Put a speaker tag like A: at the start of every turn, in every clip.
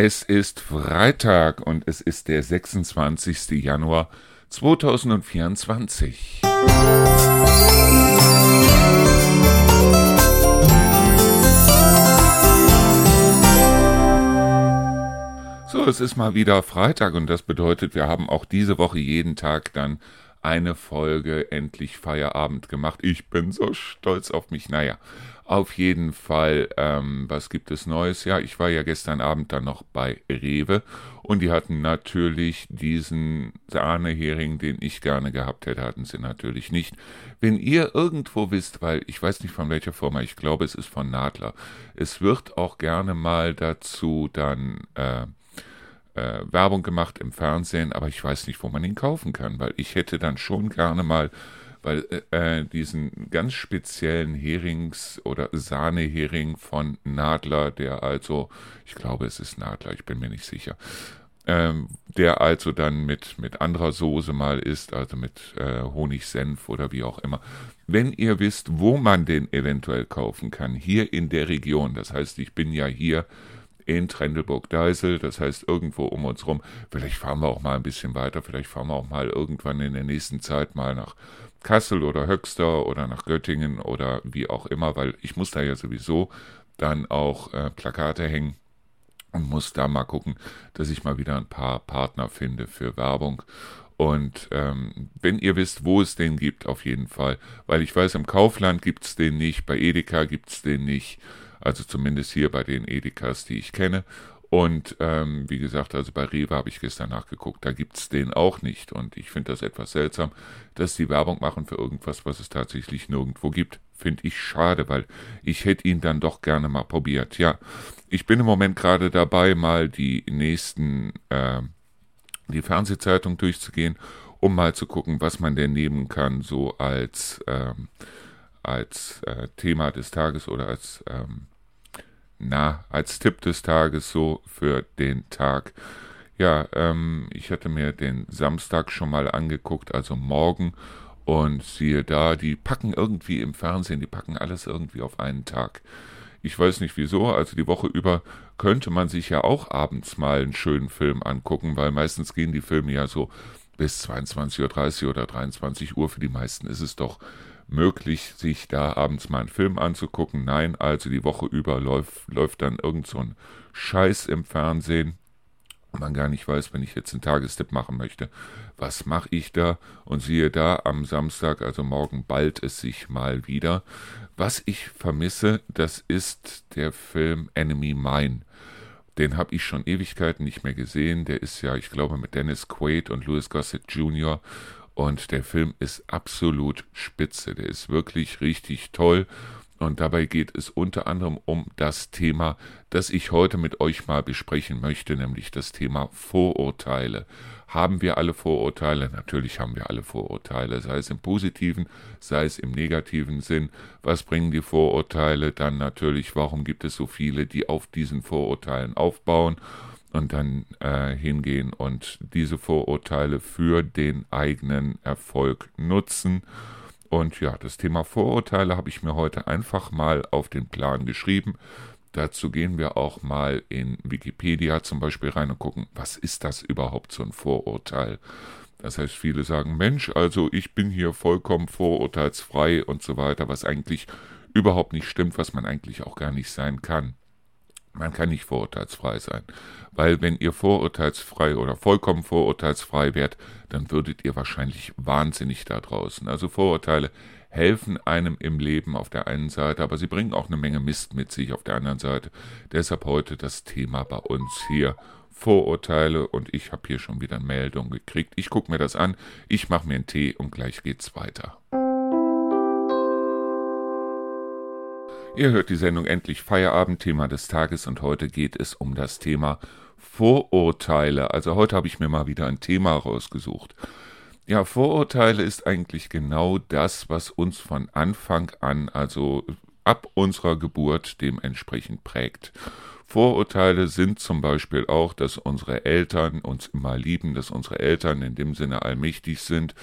A: Es ist Freitag und es ist der 26. Januar 2024. So, es ist mal wieder Freitag und das bedeutet, wir haben auch diese Woche jeden Tag dann eine Folge endlich Feierabend gemacht. Ich bin so stolz auf mich. Naja, auf jeden Fall, ähm, was gibt es Neues? Ja, ich war ja gestern Abend dann noch bei Rewe und die hatten natürlich diesen Sahnehering, den ich gerne gehabt hätte, hatten sie natürlich nicht. Wenn ihr irgendwo wisst, weil ich weiß nicht von welcher Firma, ich glaube es ist von Nadler, es wird auch gerne mal dazu dann äh, äh, Werbung gemacht im Fernsehen, aber ich weiß nicht, wo man ihn kaufen kann, weil ich hätte dann schon gerne mal, weil äh, äh diesen ganz speziellen Herings- oder Sahnehering von Nadler, der also, ich glaube, es ist Nadler, ich bin mir nicht sicher, ähm, der also dann mit, mit anderer Soße mal ist, also mit äh, Honigsenf oder wie auch immer. Wenn ihr wisst, wo man den eventuell kaufen kann, hier in der Region, das heißt, ich bin ja hier in Trendelburg-Deisel, das heißt irgendwo um uns rum. Vielleicht fahren wir auch mal ein bisschen weiter, vielleicht fahren wir auch mal irgendwann in der nächsten Zeit mal nach Kassel oder Höxter oder nach Göttingen oder wie auch immer, weil ich muss da ja sowieso dann auch äh, Plakate hängen und muss da mal gucken, dass ich mal wieder ein paar Partner finde für Werbung. Und ähm, wenn ihr wisst, wo es den gibt, auf jeden Fall, weil ich weiß, im Kaufland gibt es den nicht, bei Edeka gibt es den nicht. Also zumindest hier bei den Edekas, die ich kenne. Und ähm, wie gesagt, also bei Rewe habe ich gestern nachgeguckt, da gibt es den auch nicht. Und ich finde das etwas seltsam, dass die Werbung machen für irgendwas, was es tatsächlich nirgendwo gibt. Finde ich schade, weil ich hätte ihn dann doch gerne mal probiert. Ja, ich bin im Moment gerade dabei, mal die nächsten, äh, die Fernsehzeitung durchzugehen, um mal zu gucken, was man denn nehmen kann, so als, ähm, als äh, Thema des Tages oder als ähm, na, als Tipp des Tages so für den Tag. Ja, ähm, ich hatte mir den Samstag schon mal angeguckt, also morgen. Und siehe da, die packen irgendwie im Fernsehen, die packen alles irgendwie auf einen Tag. Ich weiß nicht wieso, also die Woche über könnte man sich ja auch abends mal einen schönen Film angucken, weil meistens gehen die Filme ja so bis 22.30 Uhr oder 23 Uhr. Für die meisten ist es doch möglich, sich da abends mal einen Film anzugucken. Nein, also die Woche über läuft, läuft dann irgend so ein Scheiß im Fernsehen. Man gar nicht weiß, wenn ich jetzt einen Tagestipp machen möchte, was mache ich da? Und siehe da, am Samstag, also morgen, bald es sich mal wieder. Was ich vermisse, das ist der Film Enemy Mine. Den habe ich schon Ewigkeiten nicht mehr gesehen. Der ist ja, ich glaube, mit Dennis Quaid und Louis Gossett Jr. Und der Film ist absolut spitze. Der ist wirklich richtig toll. Und dabei geht es unter anderem um das Thema, das ich heute mit euch mal besprechen möchte, nämlich das Thema Vorurteile. Haben wir alle Vorurteile? Natürlich haben wir alle Vorurteile, sei es im positiven, sei es im negativen Sinn. Was bringen die Vorurteile? Dann natürlich, warum gibt es so viele, die auf diesen Vorurteilen aufbauen? Und dann äh, hingehen und diese Vorurteile für den eigenen Erfolg nutzen. Und ja, das Thema Vorurteile habe ich mir heute einfach mal auf den Plan geschrieben. Dazu gehen wir auch mal in Wikipedia zum Beispiel rein und gucken, was ist das überhaupt so ein Vorurteil? Das heißt, viele sagen, Mensch, also ich bin hier vollkommen vorurteilsfrei und so weiter, was eigentlich überhaupt nicht stimmt, was man eigentlich auch gar nicht sein kann. Man kann nicht vorurteilsfrei sein, weil wenn ihr vorurteilsfrei oder vollkommen vorurteilsfrei wärt, dann würdet ihr wahrscheinlich wahnsinnig da draußen. Also Vorurteile helfen einem im Leben auf der einen Seite, aber sie bringen auch eine Menge Mist mit sich auf der anderen Seite. Deshalb heute das Thema bei uns hier. Vorurteile und ich habe hier schon wieder Meldung gekriegt. Ich gucke mir das an, ich mache mir einen Tee und gleich geht's weiter. Ihr hört die Sendung Endlich Feierabend, Thema des Tages und heute geht es um das Thema Vorurteile. Also heute habe ich mir mal wieder ein Thema rausgesucht. Ja, Vorurteile ist eigentlich genau das, was uns von Anfang an, also ab unserer Geburt dementsprechend prägt. Vorurteile sind zum Beispiel auch, dass unsere Eltern uns immer lieben, dass unsere Eltern in dem Sinne allmächtig sind,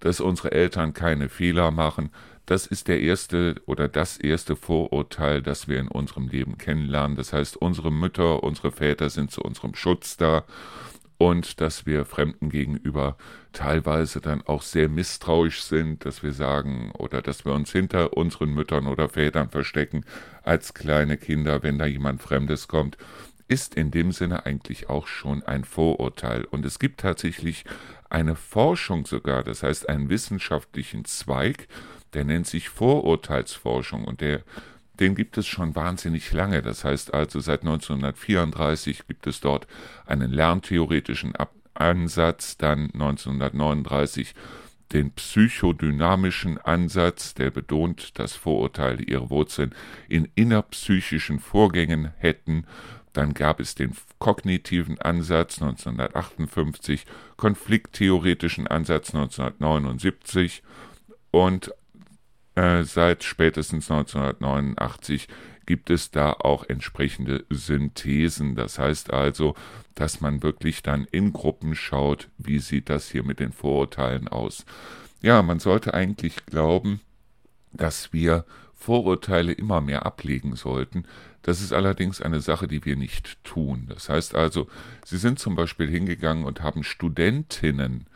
A: dass unsere Eltern keine Fehler machen, das ist der erste oder das erste Vorurteil, das wir in unserem Leben kennenlernen. Das heißt, unsere Mütter, unsere Väter sind zu unserem Schutz da und dass wir Fremden gegenüber teilweise dann auch sehr misstrauisch sind, dass wir sagen oder dass wir uns hinter unseren Müttern oder Vätern verstecken als kleine Kinder, wenn da jemand Fremdes kommt, ist in dem Sinne eigentlich auch schon ein Vorurteil. Und es gibt tatsächlich eine Forschung sogar, das heißt einen wissenschaftlichen Zweig, der nennt sich Vorurteilsforschung und der den gibt es schon wahnsinnig lange. Das heißt also, seit 1934 gibt es dort einen lerntheoretischen Ansatz, dann 1939 den psychodynamischen Ansatz, der betont, dass Vorurteile ihre Wurzeln in innerpsychischen Vorgängen hätten. Dann gab es den kognitiven Ansatz 1958, konflikttheoretischen Ansatz 1979 und äh, seit spätestens 1989 gibt es da auch entsprechende Synthesen. Das heißt also, dass man wirklich dann in Gruppen schaut, wie sieht das hier mit den Vorurteilen aus. Ja, man sollte eigentlich glauben, dass wir Vorurteile immer mehr ablegen sollten. Das ist allerdings eine Sache, die wir nicht tun. Das heißt also, Sie sind zum Beispiel hingegangen und haben Studentinnen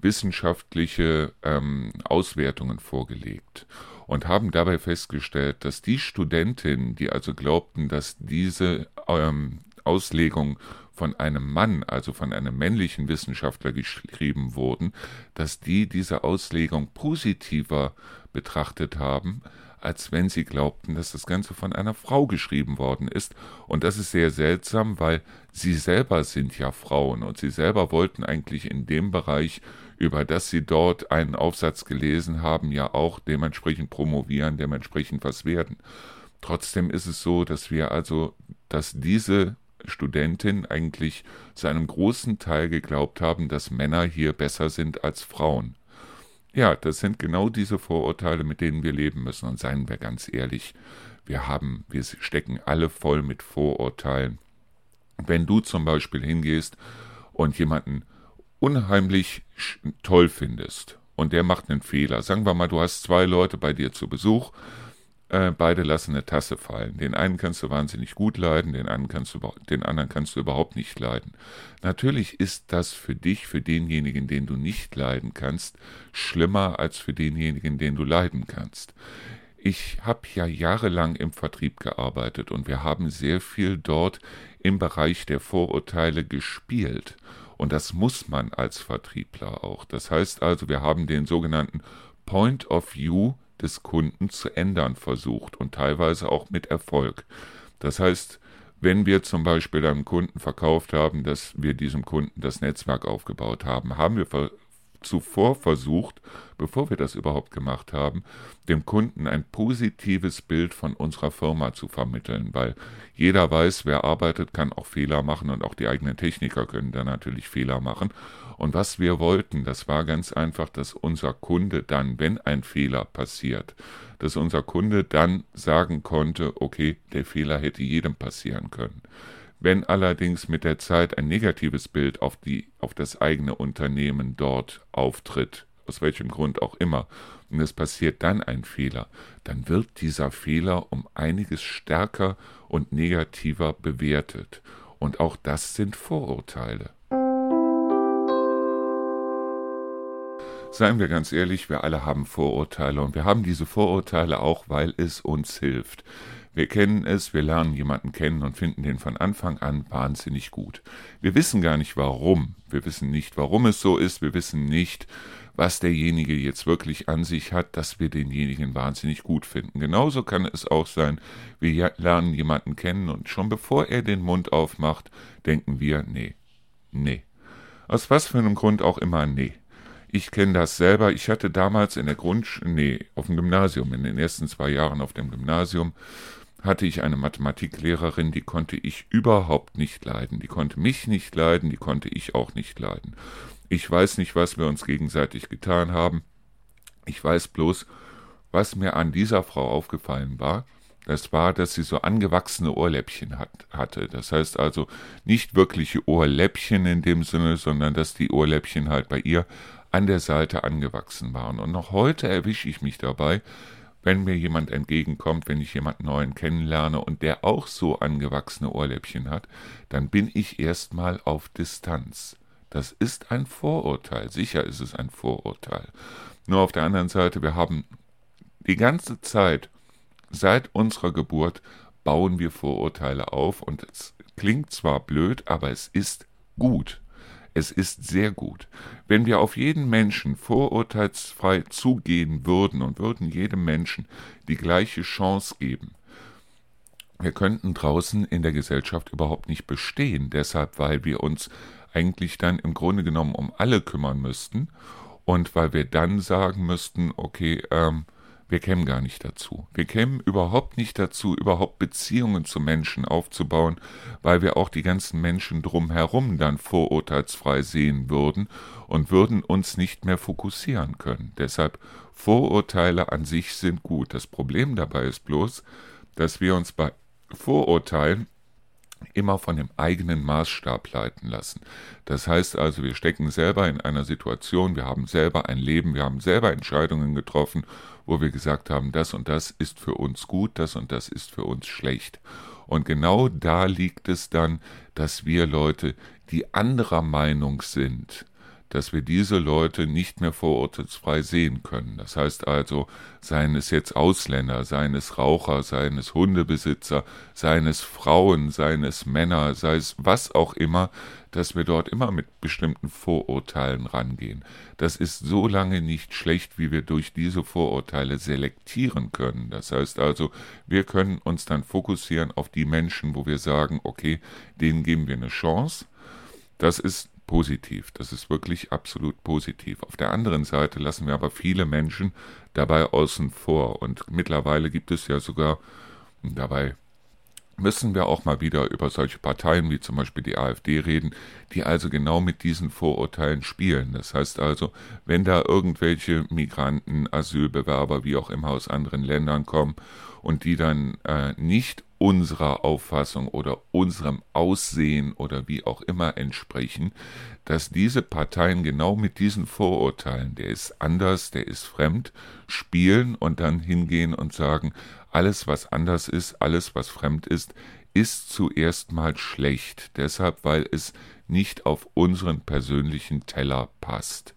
A: wissenschaftliche ähm, Auswertungen vorgelegt und haben dabei festgestellt, dass die Studentinnen, die also glaubten, dass diese ähm, Auslegung von einem Mann, also von einem männlichen Wissenschaftler geschrieben wurden, dass die diese Auslegung positiver betrachtet haben, als wenn sie glaubten, dass das Ganze von einer Frau geschrieben worden ist. Und das ist sehr seltsam, weil sie selber sind ja Frauen und sie selber wollten eigentlich in dem Bereich über das sie dort einen Aufsatz gelesen haben, ja auch dementsprechend promovieren, dementsprechend was werden. Trotzdem ist es so, dass wir also, dass diese Studentin eigentlich zu einem großen Teil geglaubt haben, dass Männer hier besser sind als Frauen. Ja, das sind genau diese Vorurteile, mit denen wir leben müssen. Und seien wir ganz ehrlich, wir haben, wir stecken alle voll mit Vorurteilen. Wenn du zum Beispiel hingehst und jemanden unheimlich toll findest und der macht einen Fehler. Sagen wir mal, du hast zwei Leute bei dir zu Besuch, äh, beide lassen eine Tasse fallen. Den einen kannst du wahnsinnig gut leiden, den anderen, kannst du, den anderen kannst du überhaupt nicht leiden. Natürlich ist das für dich, für denjenigen, den du nicht leiden kannst, schlimmer als für denjenigen, den du leiden kannst. Ich habe ja jahrelang im Vertrieb gearbeitet und wir haben sehr viel dort im Bereich der Vorurteile gespielt. Und das muss man als Vertriebler auch. Das heißt also, wir haben den sogenannten Point of View des Kunden zu ändern versucht und teilweise auch mit Erfolg. Das heißt, wenn wir zum Beispiel einem Kunden verkauft haben, dass wir diesem Kunden das Netzwerk aufgebaut haben, haben wir zuvor versucht, bevor wir das überhaupt gemacht haben, dem Kunden ein positives Bild von unserer Firma zu vermitteln, weil jeder weiß, wer arbeitet, kann auch Fehler machen und auch die eigenen Techniker können da natürlich Fehler machen. Und was wir wollten, das war ganz einfach, dass unser Kunde dann, wenn ein Fehler passiert, dass unser Kunde dann sagen konnte, okay, der Fehler hätte jedem passieren können. Wenn allerdings mit der Zeit ein negatives Bild auf, die, auf das eigene Unternehmen dort auftritt, aus welchem Grund auch immer, und es passiert dann ein Fehler, dann wird dieser Fehler um einiges stärker und negativer bewertet. Und auch das sind Vorurteile. Seien wir ganz ehrlich, wir alle haben Vorurteile und wir haben diese Vorurteile auch, weil es uns hilft. Wir kennen es, wir lernen jemanden kennen und finden den von Anfang an wahnsinnig gut. Wir wissen gar nicht warum. Wir wissen nicht, warum es so ist. Wir wissen nicht, was derjenige jetzt wirklich an sich hat, dass wir denjenigen wahnsinnig gut finden. Genauso kann es auch sein, wir lernen jemanden kennen und schon bevor er den Mund aufmacht, denken wir, nee, nee. Aus was für einem Grund auch immer, nee. Ich kenne das selber. Ich hatte damals in der Grund, nee, auf dem Gymnasium, in den ersten zwei Jahren auf dem Gymnasium, hatte ich eine Mathematiklehrerin, die konnte ich überhaupt nicht leiden. Die konnte mich nicht leiden, die konnte ich auch nicht leiden. Ich weiß nicht, was wir uns gegenseitig getan haben. Ich weiß bloß, was mir an dieser Frau aufgefallen war, das war, dass sie so angewachsene Ohrläppchen hat, hatte. Das heißt also nicht wirkliche Ohrläppchen in dem Sinne, sondern dass die Ohrläppchen halt bei ihr an der Seite angewachsen waren. Und noch heute erwische ich mich dabei, wenn mir jemand entgegenkommt, wenn ich jemanden neuen kennenlerne und der auch so angewachsene Ohrläppchen hat, dann bin ich erstmal auf Distanz. Das ist ein Vorurteil, sicher ist es ein Vorurteil. Nur auf der anderen Seite, wir haben die ganze Zeit, seit unserer Geburt, bauen wir Vorurteile auf und es klingt zwar blöd, aber es ist gut. Es ist sehr gut. Wenn wir auf jeden Menschen vorurteilsfrei zugehen würden und würden jedem Menschen die gleiche Chance geben, wir könnten draußen in der Gesellschaft überhaupt nicht bestehen, deshalb weil wir uns eigentlich dann im Grunde genommen um alle kümmern müssten und weil wir dann sagen müssten, okay, ähm, wir kämen gar nicht dazu. Wir kämen überhaupt nicht dazu, überhaupt Beziehungen zu Menschen aufzubauen, weil wir auch die ganzen Menschen drumherum dann vorurteilsfrei sehen würden und würden uns nicht mehr fokussieren können. Deshalb Vorurteile an sich sind gut. Das Problem dabei ist bloß, dass wir uns bei Vorurteilen immer von dem eigenen Maßstab leiten lassen. Das heißt also, wir stecken selber in einer Situation, wir haben selber ein Leben, wir haben selber Entscheidungen getroffen, wo wir gesagt haben, das und das ist für uns gut, das und das ist für uns schlecht. Und genau da liegt es dann, dass wir Leute, die anderer Meinung sind, dass wir diese Leute nicht mehr vorurteilsfrei sehen können. Das heißt also, seien es jetzt Ausländer, seien es Raucher, seien es Hundebesitzer, seien es Frauen, seien es Männer, sei es was auch immer, dass wir dort immer mit bestimmten Vorurteilen rangehen. Das ist so lange nicht schlecht, wie wir durch diese Vorurteile selektieren können. Das heißt also, wir können uns dann fokussieren auf die Menschen, wo wir sagen, okay, denen geben wir eine Chance. Das ist positiv. Das ist wirklich absolut positiv. Auf der anderen Seite lassen wir aber viele Menschen dabei außen vor. Und mittlerweile gibt es ja sogar, dabei müssen wir auch mal wieder über solche Parteien wie zum Beispiel die AfD reden, die also genau mit diesen Vorurteilen spielen. Das heißt also, wenn da irgendwelche Migranten, Asylbewerber, wie auch immer aus anderen Ländern kommen und die dann äh, nicht unserer Auffassung oder unserem Aussehen oder wie auch immer entsprechen, dass diese Parteien genau mit diesen Vorurteilen, der ist anders, der ist fremd, spielen und dann hingehen und sagen, alles was anders ist, alles was fremd ist, ist zuerst mal schlecht, deshalb weil es nicht auf unseren persönlichen Teller passt.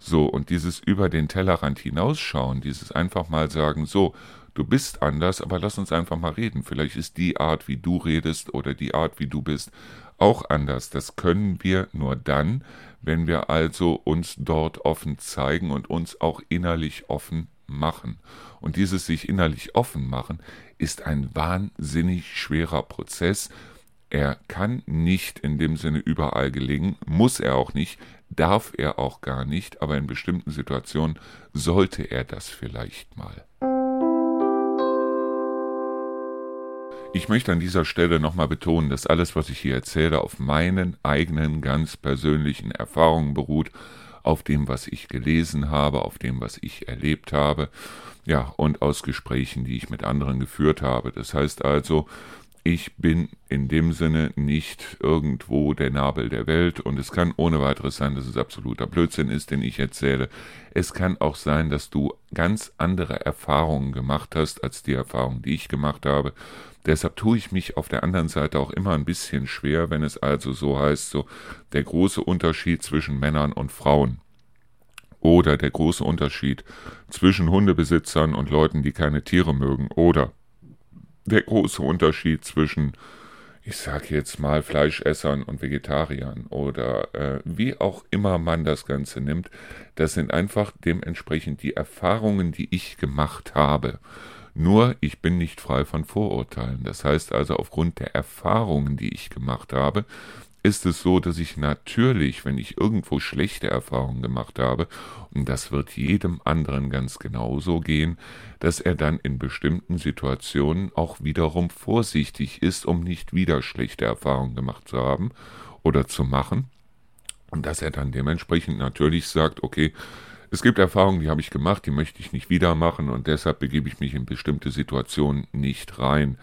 A: So, und dieses über den Tellerrand hinausschauen, dieses einfach mal sagen, so, du bist anders, aber lass uns einfach mal reden. Vielleicht ist die Art, wie du redest oder die Art, wie du bist, auch anders. Das können wir nur dann, wenn wir also uns dort offen zeigen und uns auch innerlich offen machen. Und dieses sich innerlich offen machen ist ein wahnsinnig schwerer Prozess. Er kann nicht in dem Sinne überall gelingen, muss er auch nicht, darf er auch gar nicht, aber in bestimmten Situationen sollte er das vielleicht mal. Ich möchte an dieser Stelle nochmal betonen, dass alles, was ich hier erzähle, auf meinen eigenen ganz persönlichen Erfahrungen beruht, auf dem, was ich gelesen habe, auf dem, was ich erlebt habe, ja, und aus Gesprächen, die ich mit anderen geführt habe. Das heißt also, ich bin in dem Sinne nicht irgendwo der Nabel der Welt und es kann ohne weiteres sein, dass es absoluter Blödsinn ist, den ich erzähle. Es kann auch sein, dass du ganz andere Erfahrungen gemacht hast als die Erfahrungen, die ich gemacht habe. Deshalb tue ich mich auf der anderen Seite auch immer ein bisschen schwer, wenn es also so heißt, so der große Unterschied zwischen Männern und Frauen. Oder der große Unterschied zwischen Hundebesitzern und Leuten, die keine Tiere mögen. Oder der große Unterschied zwischen, ich sage jetzt mal, Fleischessern und Vegetariern oder äh, wie auch immer man das Ganze nimmt, das sind einfach dementsprechend die Erfahrungen, die ich gemacht habe. Nur ich bin nicht frei von Vorurteilen. Das heißt also, aufgrund der Erfahrungen, die ich gemacht habe, ist es so, dass ich natürlich, wenn ich irgendwo schlechte Erfahrungen gemacht habe, und das wird jedem anderen ganz genauso gehen, dass er dann in bestimmten Situationen auch wiederum vorsichtig ist, um nicht wieder schlechte Erfahrungen gemacht zu haben oder zu machen. Und dass er dann dementsprechend natürlich sagt, okay, es gibt Erfahrungen, die habe ich gemacht, die möchte ich nicht wieder machen und deshalb begebe ich mich in bestimmte Situationen nicht rein.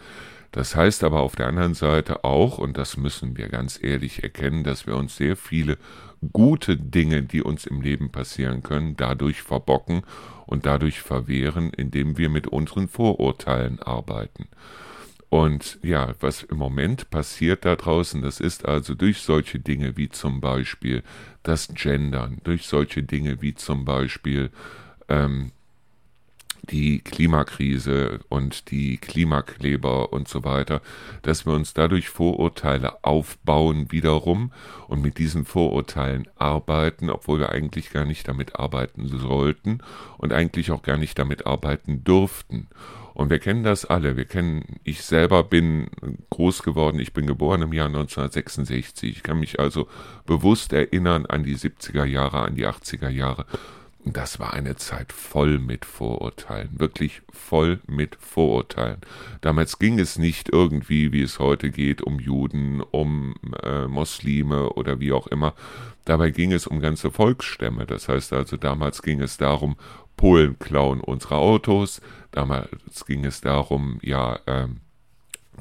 A: Das heißt aber auf der anderen Seite auch, und das müssen wir ganz ehrlich erkennen, dass wir uns sehr viele gute Dinge, die uns im Leben passieren können, dadurch verbocken und dadurch verwehren, indem wir mit unseren Vorurteilen arbeiten. Und ja, was im Moment passiert da draußen, das ist also durch solche Dinge wie zum Beispiel das Gendern, durch solche Dinge wie zum Beispiel ähm, die Klimakrise und die Klimakleber und so weiter, dass wir uns dadurch Vorurteile aufbauen wiederum und mit diesen Vorurteilen arbeiten, obwohl wir eigentlich gar nicht damit arbeiten sollten und eigentlich auch gar nicht damit arbeiten dürften. Und wir kennen das alle. Wir kennen, ich selber bin groß geworden, ich bin geboren im Jahr 1966. Ich kann mich also bewusst erinnern an die 70er Jahre, an die 80er Jahre. Das war eine Zeit voll mit Vorurteilen, wirklich voll mit Vorurteilen. Damals ging es nicht irgendwie, wie es heute geht, um Juden, um äh, Muslime oder wie auch immer. Dabei ging es um ganze Volksstämme. Das heißt also, damals ging es darum, Polen klauen unsere Autos. Damals ging es darum, ja, ähm,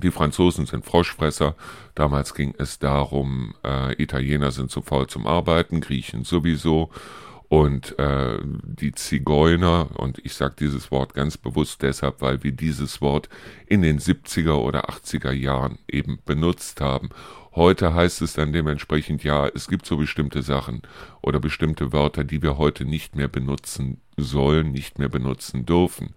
A: die Franzosen sind Froschfresser. Damals ging es darum, äh, Italiener sind zu faul zum Arbeiten, Griechen sowieso. Und äh, die Zigeuner, und ich sage dieses Wort ganz bewusst deshalb, weil wir dieses Wort in den 70er oder 80er Jahren eben benutzt haben. Heute heißt es dann dementsprechend, ja, es gibt so bestimmte Sachen oder bestimmte Wörter, die wir heute nicht mehr benutzen sollen, nicht mehr benutzen dürfen.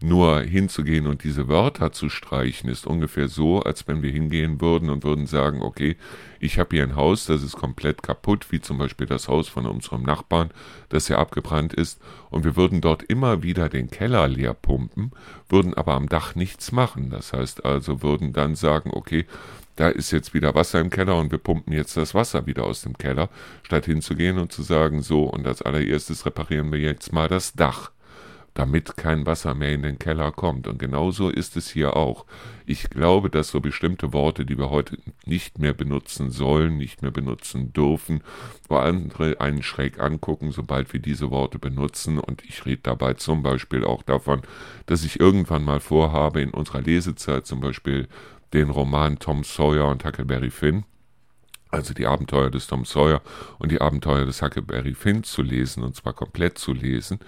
A: Nur hinzugehen und diese Wörter zu streichen, ist ungefähr so, als wenn wir hingehen würden und würden sagen, okay, ich habe hier ein Haus, das ist komplett kaputt, wie zum Beispiel das Haus von unserem Nachbarn, das ja abgebrannt ist, und wir würden dort immer wieder den Keller leer pumpen, würden aber am Dach nichts machen. Das heißt also, würden dann sagen, okay, da ist jetzt wieder Wasser im Keller und wir pumpen jetzt das Wasser wieder aus dem Keller, statt hinzugehen und zu sagen, so, und als allererstes reparieren wir jetzt mal das Dach damit kein Wasser mehr in den Keller kommt. Und genauso ist es hier auch. Ich glaube, dass so bestimmte Worte, die wir heute nicht mehr benutzen sollen, nicht mehr benutzen dürfen, wo andere einen schräg angucken, sobald wir diese Worte benutzen. Und ich rede dabei zum Beispiel auch davon, dass ich irgendwann mal vorhabe, in unserer Lesezeit zum Beispiel den Roman Tom Sawyer und Huckleberry Finn also die Abenteuer des Tom Sawyer und die Abenteuer des Huckleberry Finn zu lesen, und zwar komplett zu lesen.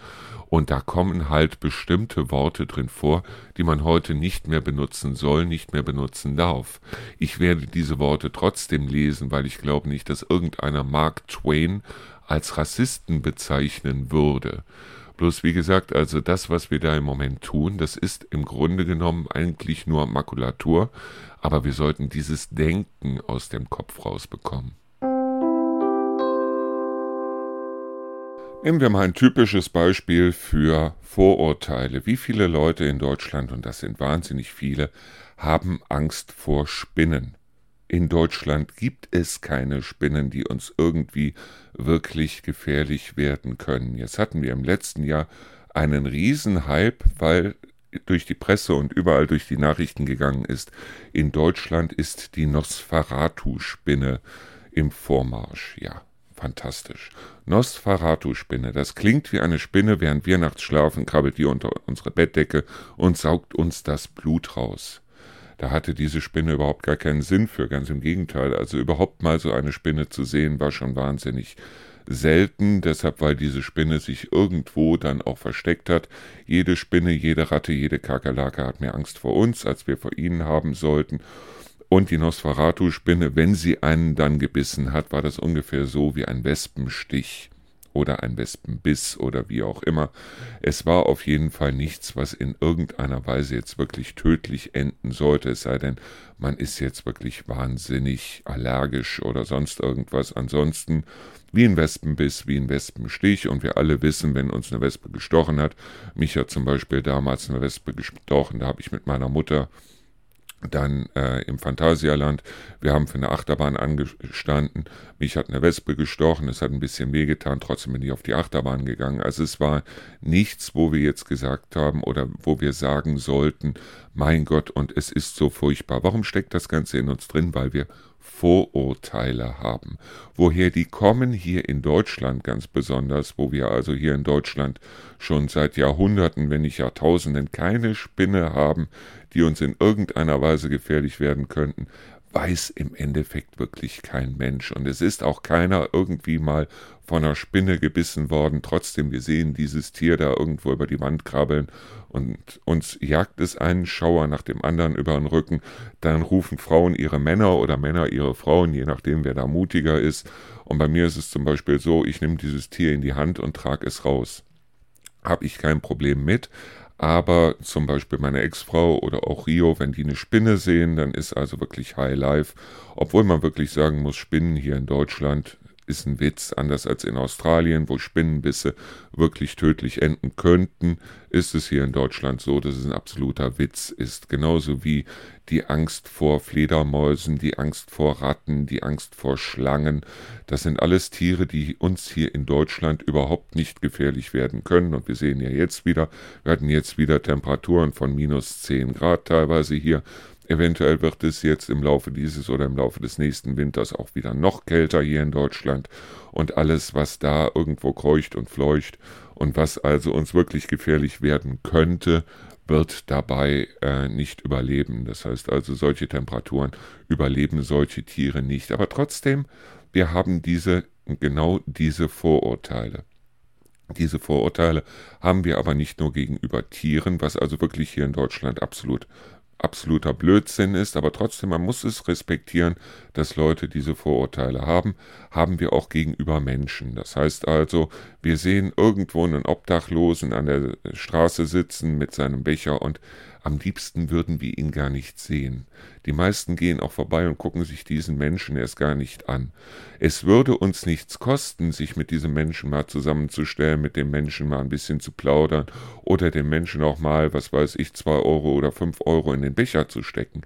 A: Und da kommen halt bestimmte Worte drin vor, die man heute nicht mehr benutzen soll, nicht mehr benutzen darf. Ich werde diese Worte trotzdem lesen, weil ich glaube nicht, dass irgendeiner Mark Twain als Rassisten bezeichnen würde. Bloß wie gesagt, also das, was wir da im Moment tun, das ist im Grunde genommen eigentlich nur Makulatur, aber wir sollten dieses Denken aus dem Kopf rausbekommen. Nehmen wir mal ein typisches Beispiel für Vorurteile. Wie viele Leute in Deutschland, und das sind wahnsinnig viele, haben Angst vor Spinnen? In Deutschland gibt es keine Spinnen, die uns irgendwie wirklich gefährlich werden können. Jetzt hatten wir im letzten Jahr einen Riesenhype, weil durch die Presse und überall durch die Nachrichten gegangen ist. In Deutschland ist die Nosferatu-Spinne im Vormarsch. Ja, fantastisch. Nosferatu-Spinne, das klingt wie eine Spinne, während wir nachts schlafen, krabbelt die unter unsere Bettdecke und saugt uns das Blut raus da hatte diese Spinne überhaupt gar keinen Sinn für, ganz im Gegenteil. Also überhaupt mal so eine Spinne zu sehen, war schon wahnsinnig selten, deshalb weil diese Spinne sich irgendwo dann auch versteckt hat. Jede Spinne, jede Ratte, jede Kakerlake hat mehr Angst vor uns, als wir vor ihnen haben sollten. Und die Nosferatu-Spinne, wenn sie einen dann gebissen hat, war das ungefähr so wie ein Wespenstich oder ein Wespenbiss oder wie auch immer. Es war auf jeden Fall nichts, was in irgendeiner Weise jetzt wirklich tödlich enden sollte, es sei denn, man ist jetzt wirklich wahnsinnig allergisch oder sonst irgendwas. Ansonsten wie ein Wespenbiss, wie ein Wespenstich. Und wir alle wissen, wenn uns eine Wespe gestochen hat, mich hat zum Beispiel damals eine Wespe gestochen, da habe ich mit meiner Mutter dann äh, im Phantasialand. Wir haben für eine Achterbahn angestanden. Mich hat eine Wespe gestochen, es hat ein bisschen wehgetan, trotzdem bin ich auf die Achterbahn gegangen. Also es war nichts, wo wir jetzt gesagt haben oder wo wir sagen sollten, mein Gott, und es ist so furchtbar. Warum steckt das Ganze in uns drin? Weil wir Vorurteile haben. Woher die kommen hier in Deutschland ganz besonders, wo wir also hier in Deutschland schon seit Jahrhunderten, wenn nicht Jahrtausenden keine Spinne haben, die uns in irgendeiner Weise gefährlich werden könnten, weiß im Endeffekt wirklich kein Mensch. Und es ist auch keiner irgendwie mal von einer Spinne gebissen worden. Trotzdem, wir sehen dieses Tier da irgendwo über die Wand krabbeln und uns jagt es einen Schauer nach dem anderen über den Rücken. Dann rufen Frauen ihre Männer oder Männer ihre Frauen, je nachdem, wer da mutiger ist. Und bei mir ist es zum Beispiel so, ich nehme dieses Tier in die Hand und trage es raus. Habe ich kein Problem mit. Aber zum Beispiel meine Ex-Frau oder auch Rio, wenn die eine Spinne sehen, dann ist also wirklich High Life. Obwohl man wirklich sagen muss, Spinnen hier in Deutschland ist ein Witz. Anders als in Australien, wo Spinnenbisse wirklich tödlich enden könnten, ist es hier in Deutschland so, dass es ein absoluter Witz ist. Genauso wie die Angst vor Fledermäusen, die Angst vor Ratten, die Angst vor Schlangen. Das sind alles Tiere, die uns hier in Deutschland überhaupt nicht gefährlich werden können. Und wir sehen ja jetzt wieder, wir hatten jetzt wieder Temperaturen von minus 10 Grad teilweise hier. Eventuell wird es jetzt im Laufe dieses oder im Laufe des nächsten Winters auch wieder noch kälter hier in Deutschland und alles, was da irgendwo kreucht und fleucht und was also uns wirklich gefährlich werden könnte, wird dabei äh, nicht überleben. Das heißt also, solche Temperaturen überleben solche Tiere nicht. Aber trotzdem, wir haben diese, genau diese Vorurteile. Diese Vorurteile haben wir aber nicht nur gegenüber Tieren, was also wirklich hier in Deutschland absolut absoluter Blödsinn ist, aber trotzdem, man muss es respektieren, dass Leute diese Vorurteile haben, haben wir auch gegenüber Menschen. Das heißt also, wir sehen irgendwo einen Obdachlosen an der Straße sitzen mit seinem Becher und am liebsten würden wir ihn gar nicht sehen. Die meisten gehen auch vorbei und gucken sich diesen Menschen erst gar nicht an. Es würde uns nichts kosten, sich mit diesem Menschen mal zusammenzustellen, mit dem Menschen mal ein bisschen zu plaudern oder dem Menschen auch mal, was weiß ich, zwei Euro oder fünf Euro in den Becher zu stecken.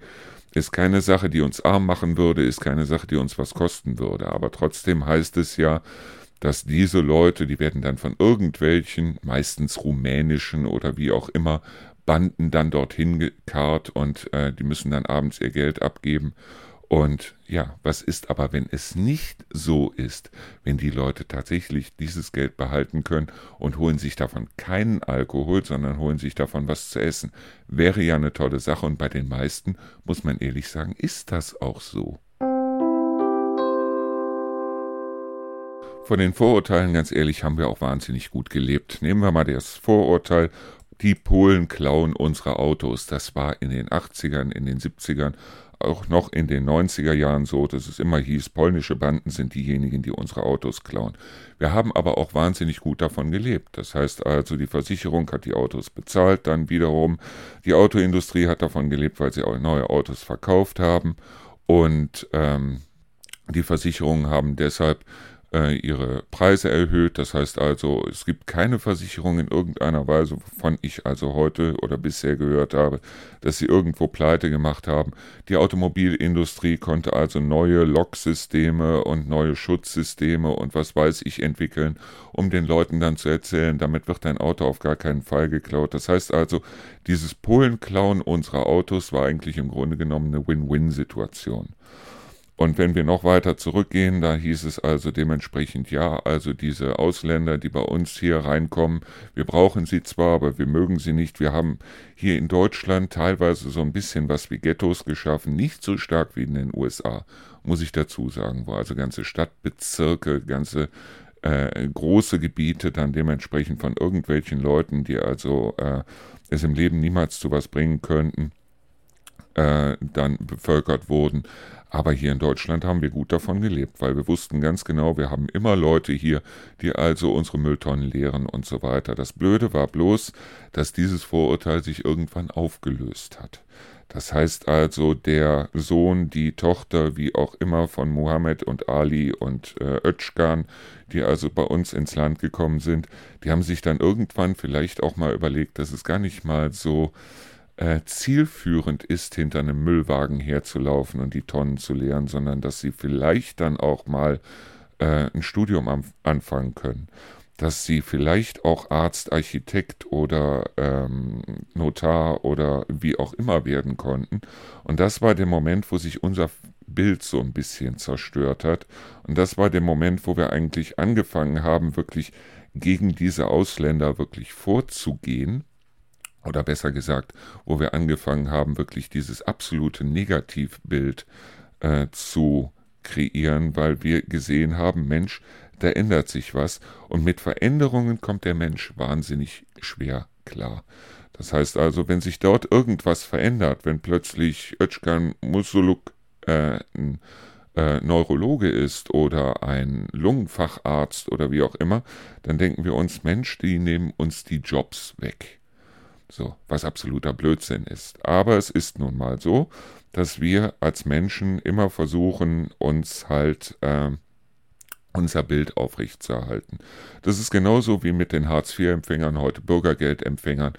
A: Ist keine Sache, die uns arm machen würde, ist keine Sache, die uns was kosten würde. Aber trotzdem heißt es ja, dass diese Leute, die werden dann von irgendwelchen, meistens rumänischen oder wie auch immer, Banden dann dorthin gekarrt und äh, die müssen dann abends ihr Geld abgeben. Und ja, was ist aber, wenn es nicht so ist, wenn die Leute tatsächlich dieses Geld behalten können und holen sich davon keinen Alkohol, sondern holen sich davon was zu essen? Wäre ja eine tolle Sache und bei den meisten, muss man ehrlich sagen, ist das auch so. Von den Vorurteilen, ganz ehrlich, haben wir auch wahnsinnig gut gelebt. Nehmen wir mal das Vorurteil, die Polen klauen unsere Autos. Das war in den 80ern, in den 70ern, auch noch in den 90er Jahren so, dass es immer hieß, polnische Banden sind diejenigen, die unsere Autos klauen. Wir haben aber auch wahnsinnig gut davon gelebt. Das heißt also, die Versicherung hat die Autos bezahlt, dann wiederum die Autoindustrie hat davon gelebt, weil sie auch neue Autos verkauft haben und ähm, die Versicherungen haben deshalb äh, ihre Preise erhöht. Das heißt also, es gibt keine Versicherung in irgendeiner Weise, wovon ich also heute oder bisher gehört habe, dass sie irgendwo pleite gemacht haben. Die Automobilindustrie konnte also neue Loksysteme und neue Schutzsysteme und was weiß ich entwickeln, um den Leuten dann zu erzählen, damit wird dein Auto auf gar keinen Fall geklaut. Das heißt also, dieses Polenklauen unserer Autos war eigentlich im Grunde genommen eine Win-Win-Situation. Und wenn wir noch weiter zurückgehen, da hieß es also dementsprechend, ja, also diese Ausländer, die bei uns hier reinkommen, wir brauchen sie zwar, aber wir mögen sie nicht. Wir haben hier in Deutschland teilweise so ein bisschen was wie Ghettos geschaffen, nicht so stark wie in den USA, muss ich dazu sagen, wo also ganze Stadtbezirke, ganze äh, große Gebiete dann dementsprechend von irgendwelchen Leuten, die also äh, es im Leben niemals zu was bringen könnten, äh, dann bevölkert wurden. Aber hier in Deutschland haben wir gut davon gelebt, weil wir wussten ganz genau, wir haben immer Leute hier, die also unsere Mülltonnen leeren und so weiter. Das Blöde war bloß, dass dieses Vorurteil sich irgendwann aufgelöst hat. Das heißt also, der Sohn, die Tochter, wie auch immer von Mohammed und Ali und äh, Özcan, die also bei uns ins Land gekommen sind, die haben sich dann irgendwann vielleicht auch mal überlegt, dass es gar nicht mal so äh, zielführend ist, hinter einem Müllwagen herzulaufen und die Tonnen zu leeren, sondern dass sie vielleicht dann auch mal äh, ein Studium am, anfangen können. Dass sie vielleicht auch Arzt, Architekt oder ähm, Notar oder wie auch immer werden konnten. Und das war der Moment, wo sich unser Bild so ein bisschen zerstört hat. Und das war der Moment, wo wir eigentlich angefangen haben, wirklich gegen diese Ausländer wirklich vorzugehen. Oder besser gesagt, wo wir angefangen haben, wirklich dieses absolute Negativbild äh, zu kreieren, weil wir gesehen haben, Mensch, da ändert sich was und mit Veränderungen kommt der Mensch wahnsinnig schwer klar. Das heißt also, wenn sich dort irgendwas verändert, wenn plötzlich Özcan Musuluk äh, ein äh, Neurologe ist oder ein Lungenfacharzt oder wie auch immer, dann denken wir uns, Mensch, die nehmen uns die Jobs weg. So, was absoluter Blödsinn ist. Aber es ist nun mal so, dass wir als Menschen immer versuchen, uns halt äh, unser Bild aufrechtzuerhalten. Das ist genauso wie mit den Hartz-IV-Empfängern, heute Bürgergeldempfängern.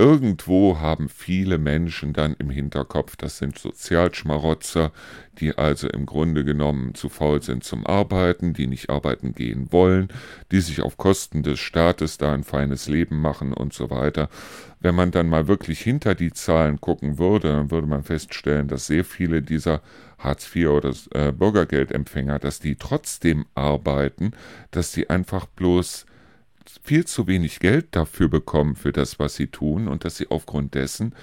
A: Irgendwo haben viele Menschen dann im Hinterkopf, das sind Sozialschmarotzer, die also im Grunde genommen zu faul sind zum Arbeiten, die nicht arbeiten gehen wollen, die sich auf Kosten des Staates da ein feines Leben machen und so weiter. Wenn man dann mal wirklich hinter die Zahlen gucken würde, dann würde man feststellen, dass sehr viele dieser Hartz IV oder äh, Bürgergeldempfänger, dass die trotzdem arbeiten, dass die einfach bloß viel zu wenig Geld dafür bekommen, für das, was sie tun, und dass sie aufgrund dessen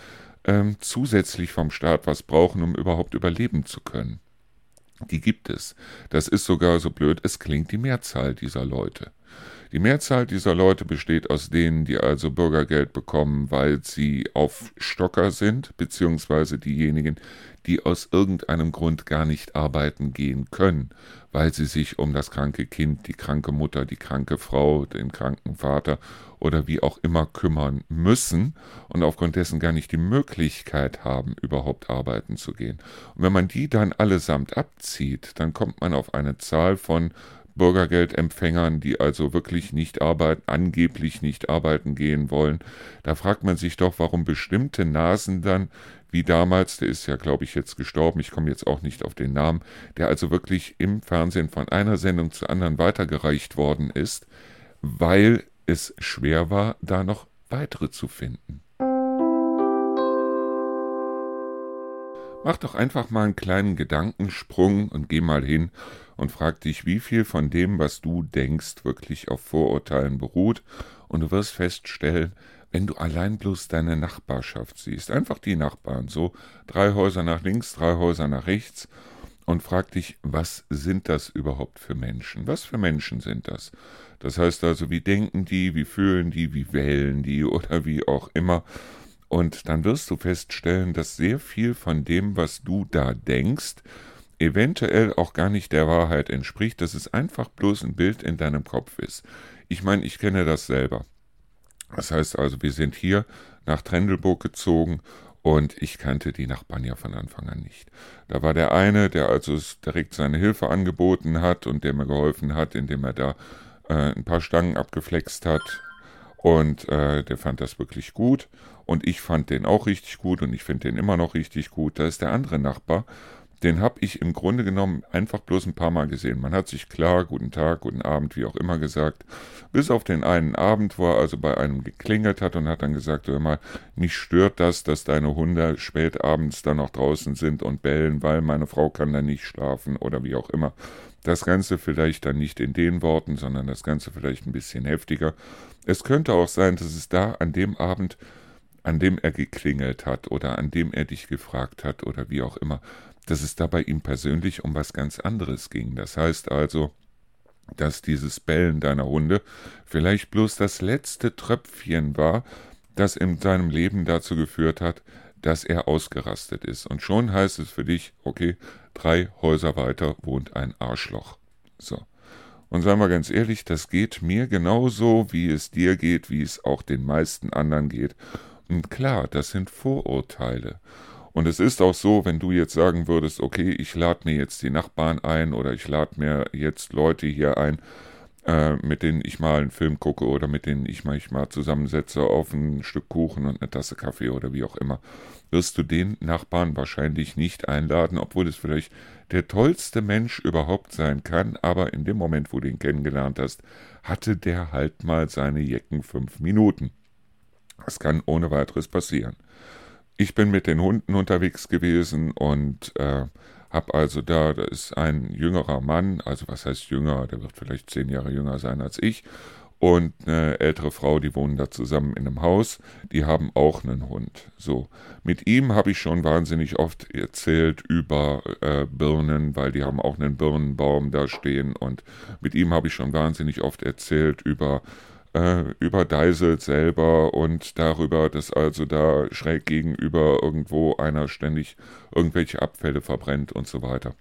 A: ähm, zusätzlich vom Staat was brauchen, um überhaupt überleben zu können. Die gibt es. Das ist sogar so blöd, es klingt die Mehrzahl dieser Leute. Die Mehrzahl dieser Leute besteht aus denen, die also Bürgergeld bekommen, weil sie auf Stocker sind, beziehungsweise diejenigen, die aus irgendeinem Grund gar nicht arbeiten gehen können, weil sie sich um das kranke Kind, die kranke Mutter, die kranke Frau, den kranken Vater oder wie auch immer kümmern müssen und aufgrund dessen gar nicht die Möglichkeit haben, überhaupt arbeiten zu gehen. Und wenn man die dann allesamt abzieht, dann kommt man auf eine Zahl von Bürgergeldempfängern, die also wirklich nicht arbeiten, angeblich nicht arbeiten gehen wollen. Da fragt man sich doch, warum bestimmte Nasen dann, wie damals, der ist ja, glaube ich, jetzt gestorben, ich komme jetzt auch nicht auf den Namen, der also wirklich im Fernsehen von einer Sendung zur anderen weitergereicht worden ist, weil es schwer war, da noch weitere zu finden. Mach doch einfach mal einen kleinen Gedankensprung und geh mal hin und frag dich, wie viel von dem, was du denkst, wirklich auf Vorurteilen beruht. Und du wirst feststellen, wenn du allein bloß deine Nachbarschaft siehst, einfach die Nachbarn, so drei Häuser nach links, drei Häuser nach rechts, und frag dich, was sind das überhaupt für Menschen? Was für Menschen sind das? Das heißt also, wie denken die, wie fühlen die, wie wählen die oder wie auch immer. Und dann wirst du feststellen, dass sehr viel von dem, was du da denkst, eventuell auch gar nicht der Wahrheit entspricht, dass es einfach bloß ein Bild in deinem Kopf ist. Ich meine, ich kenne das selber. Das heißt also, wir sind hier nach Trendelburg gezogen und ich kannte die Nachbarn ja von Anfang an nicht. Da war der eine, der also direkt seine Hilfe angeboten hat und der mir geholfen hat, indem er da äh, ein paar Stangen abgeflext hat. Und äh, der fand das wirklich gut. Und ich fand den auch richtig gut und ich finde den immer noch richtig gut. Da ist der andere Nachbar. Den habe ich im Grunde genommen einfach bloß ein paar Mal gesehen. Man hat sich klar, guten Tag, guten Abend, wie auch immer gesagt. Bis auf den einen Abend, wo er also bei einem geklingelt hat und hat dann gesagt, hör mal, mich stört das, dass deine Hunde spät abends dann noch draußen sind und bellen, weil meine Frau kann dann nicht schlafen oder wie auch immer. Das Ganze vielleicht dann nicht in den Worten, sondern das Ganze vielleicht ein bisschen heftiger. Es könnte auch sein, dass es da an dem Abend an dem er geklingelt hat oder an dem er dich gefragt hat oder wie auch immer, dass es da bei ihm persönlich um was ganz anderes ging. Das heißt also, dass dieses Bellen deiner Hunde vielleicht bloß das letzte Tröpfchen war, das in seinem Leben dazu geführt hat, dass er ausgerastet ist. Und schon heißt es für dich, okay, drei Häuser weiter wohnt ein Arschloch. So. Und seien wir ganz ehrlich, das geht mir genauso, wie es dir geht, wie es auch den meisten anderen geht. Und klar, das sind Vorurteile. Und es ist auch so, wenn du jetzt sagen würdest, okay, ich lade mir jetzt die Nachbarn ein oder ich lade mir jetzt Leute hier ein, äh, mit denen ich mal einen Film gucke oder mit denen ich manchmal zusammensetze auf ein Stück Kuchen und eine Tasse Kaffee oder wie auch immer, wirst du den Nachbarn wahrscheinlich nicht einladen, obwohl es vielleicht der tollste Mensch überhaupt sein kann, aber in dem Moment, wo du ihn kennengelernt hast, hatte der halt mal seine Jecken fünf Minuten. Das kann ohne weiteres passieren. Ich bin mit den Hunden unterwegs gewesen und äh, Hab also da, da ist ein jüngerer Mann, also was heißt jünger, der wird vielleicht zehn Jahre jünger sein als ich, und eine ältere Frau, die wohnen da zusammen in einem Haus, die haben auch einen Hund. So, mit ihm habe ich schon wahnsinnig oft erzählt über äh, Birnen, weil die haben auch einen Birnenbaum da stehen und mit ihm habe ich schon wahnsinnig oft erzählt über äh, über Deisel selber und darüber, dass also da schräg gegenüber irgendwo einer ständig irgendwelche Abfälle verbrennt und so weiter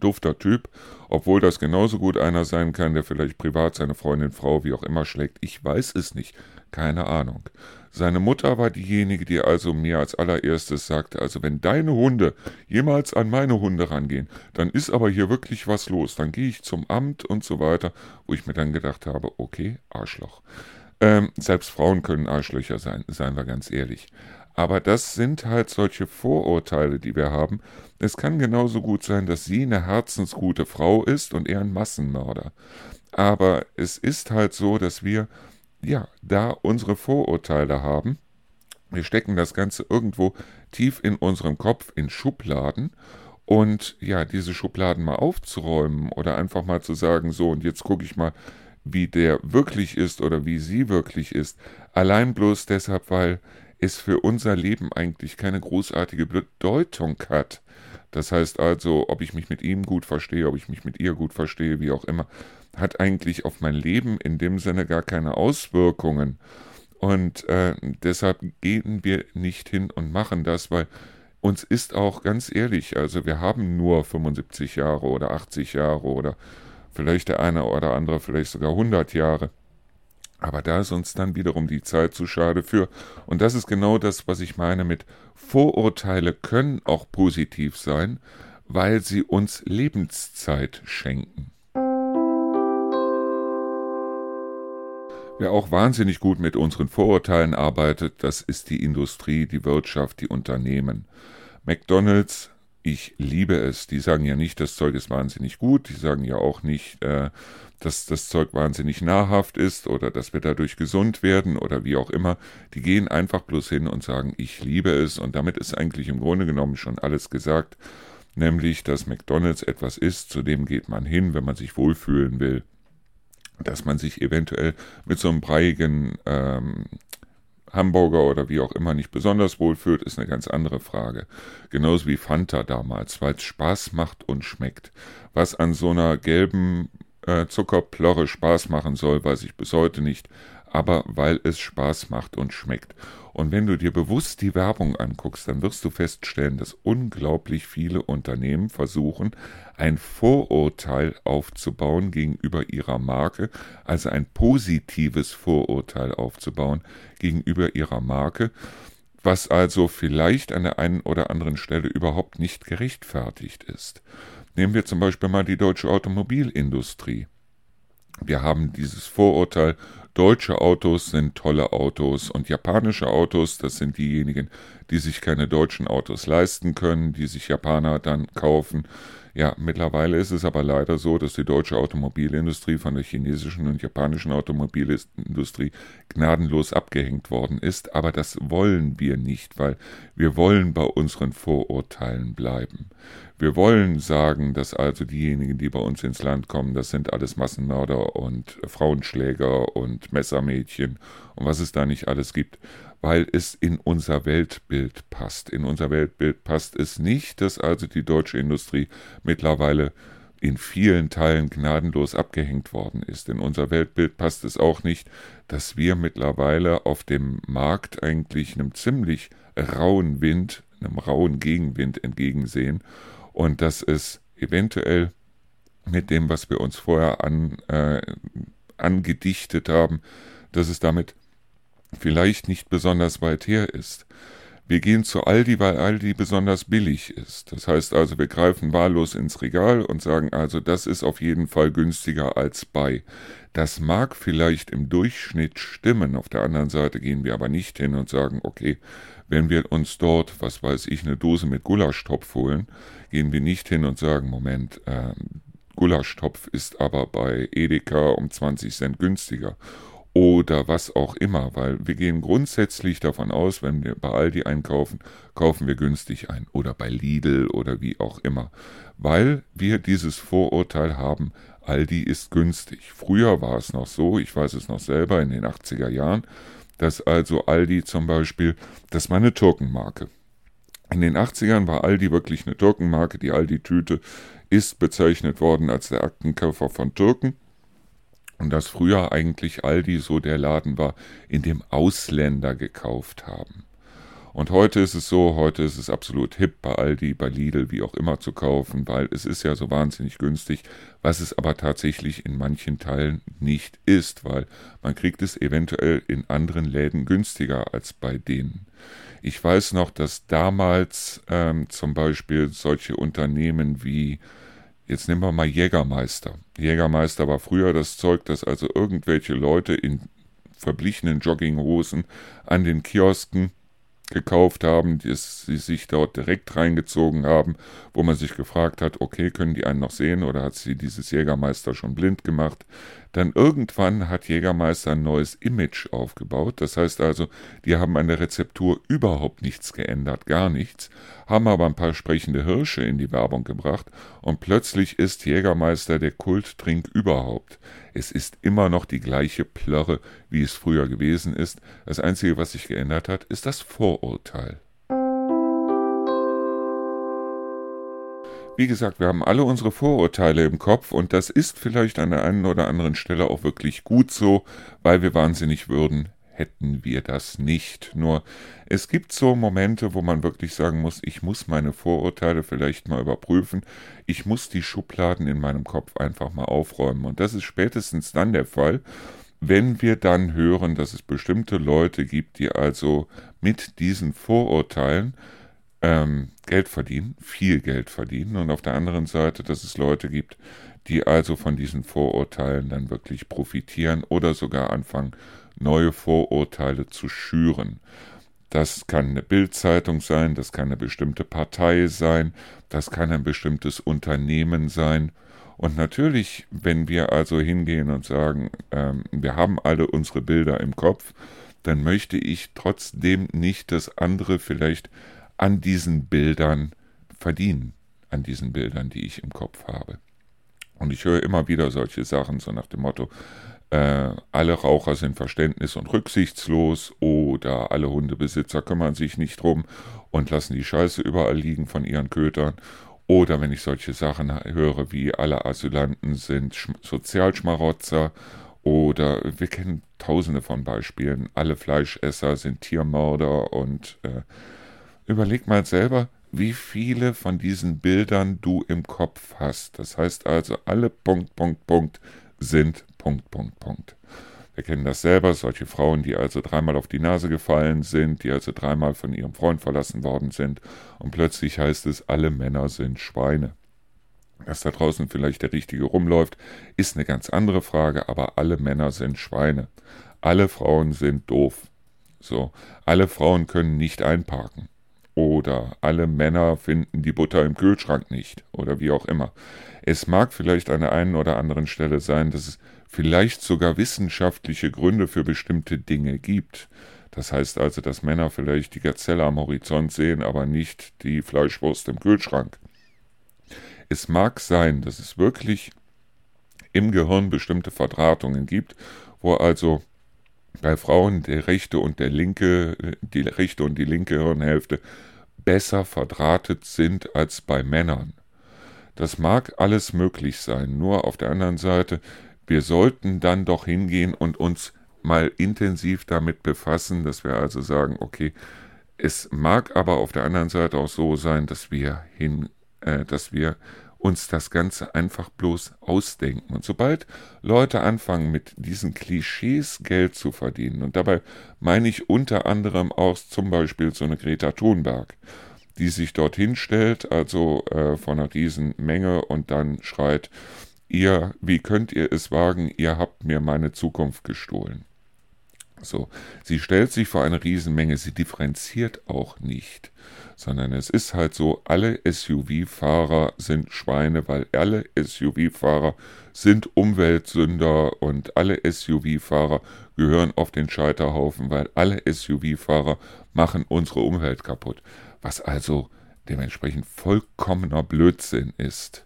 A: dufter Typ, obwohl das genauso gut einer sein kann, der vielleicht privat seine Freundin, Frau, wie auch immer schlägt. Ich weiß es nicht. Keine Ahnung. Seine Mutter war diejenige, die also mir als allererstes sagte, also wenn deine Hunde jemals an meine Hunde rangehen, dann ist aber hier wirklich was los. Dann gehe ich zum Amt und so weiter, wo ich mir dann gedacht habe, okay, Arschloch. Ähm, selbst Frauen können Arschlöcher sein, seien wir ganz ehrlich. Aber das sind halt solche Vorurteile, die wir haben. Es kann genauso gut sein, dass sie eine herzensgute Frau ist und er ein Massenmörder. Aber es ist halt so, dass wir, ja, da unsere Vorurteile haben. Wir stecken das Ganze irgendwo tief in unserem Kopf in Schubladen und ja, diese Schubladen mal aufzuräumen oder einfach mal zu sagen, so und jetzt gucke ich mal, wie der wirklich ist oder wie sie wirklich ist, allein bloß deshalb, weil es für unser Leben eigentlich keine großartige Bedeutung hat. Das heißt also, ob ich mich mit ihm gut verstehe, ob ich mich mit ihr gut verstehe, wie auch immer, hat eigentlich auf mein Leben in dem Sinne gar keine Auswirkungen. Und äh, deshalb gehen wir nicht hin und machen das, weil uns ist auch ganz ehrlich, also wir haben nur 75 Jahre oder 80 Jahre oder vielleicht der eine oder andere vielleicht sogar 100 Jahre. Aber da ist uns dann wiederum die Zeit zu schade für. Und das ist genau das, was ich meine mit Vorurteile können auch positiv sein, weil sie uns Lebenszeit schenken. Wer auch wahnsinnig gut mit unseren Vorurteilen arbeitet, das ist die Industrie, die Wirtschaft, die Unternehmen. McDonald's ich liebe es. Die sagen ja nicht, das Zeug ist wahnsinnig gut, die sagen ja auch nicht, äh, dass das Zeug wahnsinnig nahrhaft ist oder dass wir dadurch gesund werden oder wie auch immer. Die gehen einfach bloß hin und sagen, ich liebe es und damit ist eigentlich im Grunde genommen schon alles gesagt, nämlich, dass McDonald's etwas ist, zu dem geht man hin, wenn man sich wohlfühlen will dass man sich eventuell mit so einem breiigen ähm, Hamburger oder wie auch immer nicht besonders wohl fühlt, ist eine ganz andere Frage. Genauso wie Fanta damals, weil es Spaß macht und schmeckt. Was an so einer gelben äh, Zuckerplörre Spaß machen soll, weiß ich bis heute nicht, aber weil es Spaß macht und schmeckt. Und wenn du dir bewusst die Werbung anguckst, dann wirst du feststellen, dass unglaublich viele Unternehmen versuchen, ein Vorurteil aufzubauen gegenüber ihrer Marke, also ein positives Vorurteil aufzubauen gegenüber ihrer Marke, was also vielleicht an der einen oder anderen Stelle überhaupt nicht gerechtfertigt ist. Nehmen wir zum Beispiel mal die deutsche Automobilindustrie. Wir haben dieses Vorurteil, deutsche Autos sind tolle Autos und japanische Autos, das sind diejenigen, die sich keine deutschen Autos leisten können, die sich Japaner dann kaufen. Ja, mittlerweile ist es aber leider so, dass die deutsche Automobilindustrie von der chinesischen und japanischen Automobilindustrie gnadenlos abgehängt worden ist. Aber das wollen wir nicht, weil wir wollen bei unseren Vorurteilen bleiben. Wir wollen sagen, dass also diejenigen, die bei uns ins Land kommen, das sind alles Massenmörder und Frauenschläger und Messermädchen und was es da nicht alles gibt, weil es in unser Weltbild passt. In unser Weltbild passt es nicht, dass also die deutsche Industrie mittlerweile in vielen Teilen gnadenlos abgehängt worden ist. In unser Weltbild passt es auch nicht, dass wir mittlerweile auf dem Markt eigentlich einem ziemlich rauen Wind, einem rauen Gegenwind entgegensehen und dass es eventuell mit dem, was wir uns vorher an, äh, angedichtet haben, dass es damit vielleicht nicht besonders weit her ist. Wir gehen zu Aldi, weil Aldi besonders billig ist. Das heißt also, wir greifen wahllos ins Regal und sagen also, das ist auf jeden Fall günstiger als bei. Das mag vielleicht im Durchschnitt stimmen. Auf der anderen Seite gehen wir aber nicht hin und sagen, okay, wenn wir uns dort, was weiß ich, eine Dose mit Gulaschtopf holen, gehen wir nicht hin und sagen, Moment, äh, Gulaschtopf ist aber bei Edeka um 20 Cent günstiger oder was auch immer, weil wir gehen grundsätzlich davon aus, wenn wir bei Aldi einkaufen, kaufen wir günstig ein oder bei Lidl oder wie auch immer, weil wir dieses Vorurteil haben, Aldi ist günstig. Früher war es noch so, ich weiß es noch selber in den 80er Jahren, dass also Aldi zum Beispiel, das war eine Türkenmarke. In den 80ern war Aldi wirklich eine Türkenmarke. Die Aldi-Tüte ist bezeichnet worden als der Aktenkoffer von Türken und dass früher eigentlich Aldi so der Laden war, in dem Ausländer gekauft haben. Und heute ist es so, heute ist es absolut hip bei Aldi, bei Lidl, wie auch immer zu kaufen, weil es ist ja so wahnsinnig günstig, was es aber tatsächlich in manchen Teilen nicht ist, weil man kriegt es eventuell in anderen Läden günstiger als bei denen. Ich weiß noch, dass damals ähm, zum Beispiel solche Unternehmen wie Jetzt nehmen wir mal Jägermeister. Jägermeister war früher das Zeug, das also irgendwelche Leute in verblichenen Jogginghosen an den Kiosken gekauft haben, die sie sich dort direkt reingezogen haben, wo man sich gefragt hat, okay, können die einen noch sehen oder hat sie dieses Jägermeister schon blind gemacht? Dann irgendwann hat Jägermeister ein neues Image aufgebaut. Das heißt also, die haben an der Rezeptur überhaupt nichts geändert, gar nichts, haben aber ein paar sprechende Hirsche in die Werbung gebracht und plötzlich ist Jägermeister der Kulttrink überhaupt. Es ist immer noch die gleiche Plörre, wie es früher gewesen ist. Das Einzige, was sich geändert hat, ist das Vorurteil. Wie gesagt, wir haben alle unsere Vorurteile im Kopf und das ist vielleicht an der einen oder anderen Stelle auch wirklich gut so, weil wir wahnsinnig würden, hätten wir das nicht. Nur es gibt so Momente, wo man wirklich sagen muss, ich muss meine Vorurteile vielleicht mal überprüfen, ich muss die Schubladen in meinem Kopf einfach mal aufräumen. Und das ist spätestens dann der Fall, wenn wir dann hören, dass es bestimmte Leute gibt, die also mit diesen Vorurteilen ähm, Geld verdienen, viel Geld verdienen und auf der anderen Seite, dass es Leute gibt, die also von diesen Vorurteilen dann wirklich profitieren oder sogar anfangen, neue Vorurteile zu schüren. Das kann eine Bildzeitung sein, das kann eine bestimmte Partei sein, das kann ein bestimmtes Unternehmen sein. Und natürlich, wenn wir also hingehen und sagen, ähm, wir haben alle unsere Bilder im Kopf, dann möchte ich trotzdem nicht, dass andere vielleicht an diesen Bildern verdienen, an diesen Bildern, die ich im Kopf habe. Und ich höre immer wieder solche Sachen, so nach dem Motto, äh, alle Raucher sind verständnis- und rücksichtslos oder alle Hundebesitzer kümmern sich nicht drum und lassen die Scheiße überall liegen von ihren Kötern. Oder wenn ich solche Sachen höre wie alle Asylanten sind Sozialschmarotzer oder wir kennen tausende von Beispielen, alle Fleischesser sind Tiermörder und äh, Überleg mal selber, wie viele von diesen Bildern du im Kopf hast. Das heißt also, alle Punkt, Punkt, Punkt sind Punkt, Punkt, Punkt. Wir kennen das selber, solche Frauen, die also dreimal auf die Nase gefallen sind, die also dreimal von ihrem Freund verlassen worden sind und plötzlich heißt es, alle Männer sind Schweine. Dass da draußen vielleicht der Richtige rumläuft, ist eine ganz andere Frage, aber alle Männer sind Schweine. Alle Frauen sind doof. So, alle Frauen können nicht einparken. Oder alle Männer finden die Butter im Kühlschrank nicht. Oder wie auch immer. Es mag vielleicht an der einen oder anderen Stelle sein, dass es vielleicht sogar wissenschaftliche Gründe für bestimmte Dinge gibt. Das heißt also, dass Männer vielleicht die Gazelle am Horizont sehen, aber nicht die Fleischwurst im Kühlschrank. Es mag sein, dass es wirklich im Gehirn bestimmte Verdrahtungen gibt, wo also bei Frauen der rechte und der linke, die rechte und die linke Hirnhälfte besser verdrahtet sind als bei Männern. Das mag alles möglich sein, nur auf der anderen Seite, wir sollten dann doch hingehen und uns mal intensiv damit befassen, dass wir also sagen, okay, es mag aber auf der anderen Seite auch so sein, dass wir hin, äh, dass wir uns das Ganze einfach bloß ausdenken. Und sobald Leute anfangen, mit diesen Klischees Geld zu verdienen, und dabei meine ich unter anderem auch zum Beispiel so eine Greta Thunberg, die sich dorthin stellt, also äh, von einer riesen Menge und dann schreit, ihr, wie könnt ihr es wagen, ihr habt mir meine Zukunft gestohlen. So, sie stellt sich vor eine Riesenmenge, sie differenziert auch nicht, sondern es ist halt so, alle SUV-Fahrer sind Schweine, weil alle SUV-Fahrer sind Umweltsünder und alle SUV-Fahrer gehören auf den Scheiterhaufen, weil alle SUV-Fahrer machen unsere Umwelt kaputt, was also dementsprechend vollkommener Blödsinn ist.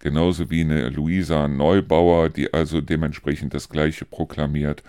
A: Genauso wie eine Luisa Neubauer, die also dementsprechend das Gleiche proklamiert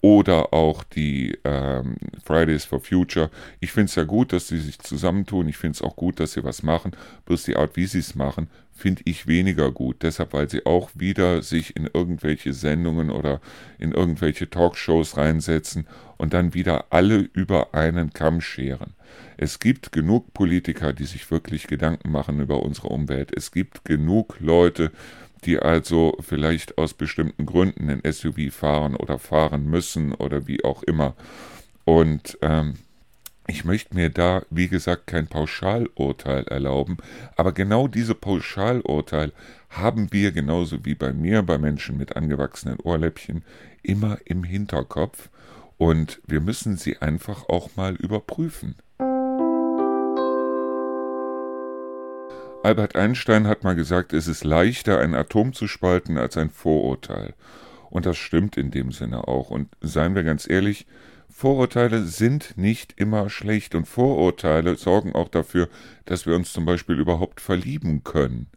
A: oder auch die ähm, Fridays for Future. Ich finde es ja gut, dass sie sich zusammentun. Ich finde es auch gut, dass sie was machen. Bloß die Art, wie sie es machen, finde ich weniger gut. Deshalb, weil sie auch wieder sich in irgendwelche Sendungen oder in irgendwelche Talkshows reinsetzen und dann wieder alle über einen Kamm scheren. Es gibt genug Politiker, die sich wirklich Gedanken machen über unsere Umwelt. Es gibt genug Leute, die also vielleicht aus bestimmten Gründen ein SUV fahren oder fahren müssen oder wie auch immer. Und ähm, ich möchte mir da, wie gesagt, kein Pauschalurteil erlauben, aber genau diese Pauschalurteil haben wir genauso wie bei mir, bei Menschen mit angewachsenen Ohrläppchen, immer im Hinterkopf und wir müssen sie einfach auch mal überprüfen. Albert Einstein hat mal gesagt, es ist leichter, ein Atom zu spalten als ein Vorurteil. Und das stimmt in dem Sinne auch. Und seien wir ganz ehrlich, Vorurteile sind nicht immer schlecht und Vorurteile sorgen auch dafür, dass wir uns zum Beispiel überhaupt verlieben können.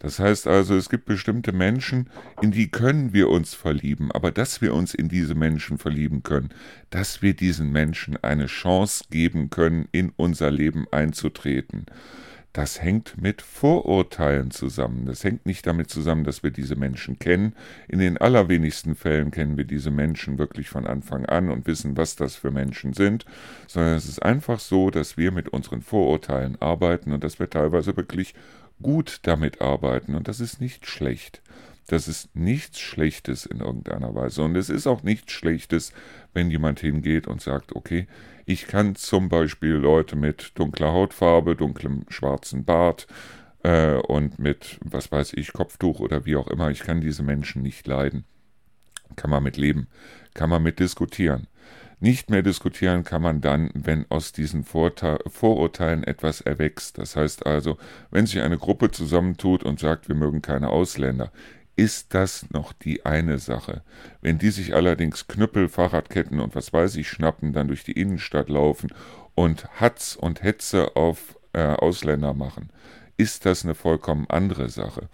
A: Das heißt also, es gibt bestimmte Menschen, in die können wir uns verlieben, aber dass wir uns in diese Menschen verlieben können, dass wir diesen Menschen eine Chance geben können, in unser Leben einzutreten das hängt mit Vorurteilen zusammen. Das hängt nicht damit zusammen, dass wir diese Menschen kennen. In den allerwenigsten Fällen kennen wir diese Menschen wirklich von Anfang an und wissen, was das für Menschen sind, sondern es ist einfach so, dass wir mit unseren Vorurteilen arbeiten und dass wir teilweise wirklich gut damit arbeiten und das ist nicht schlecht. Das ist nichts Schlechtes in irgendeiner Weise. Und es ist auch nichts Schlechtes, wenn jemand hingeht und sagt, okay, ich kann zum Beispiel Leute mit dunkler Hautfarbe, dunklem schwarzen Bart äh, und mit, was weiß ich, Kopftuch oder wie auch immer, ich kann diese Menschen nicht leiden. Kann man mit leben, kann man mit diskutieren. Nicht mehr diskutieren kann man dann, wenn aus diesen Vorurteilen etwas erwächst. Das heißt also, wenn sich eine Gruppe zusammentut und sagt, wir mögen keine Ausländer, ist das noch die eine Sache. Wenn die sich allerdings Knüppel, Fahrradketten und was weiß ich schnappen, dann durch die Innenstadt laufen und Hatz und Hetze auf äh, Ausländer machen, ist das eine vollkommen andere Sache.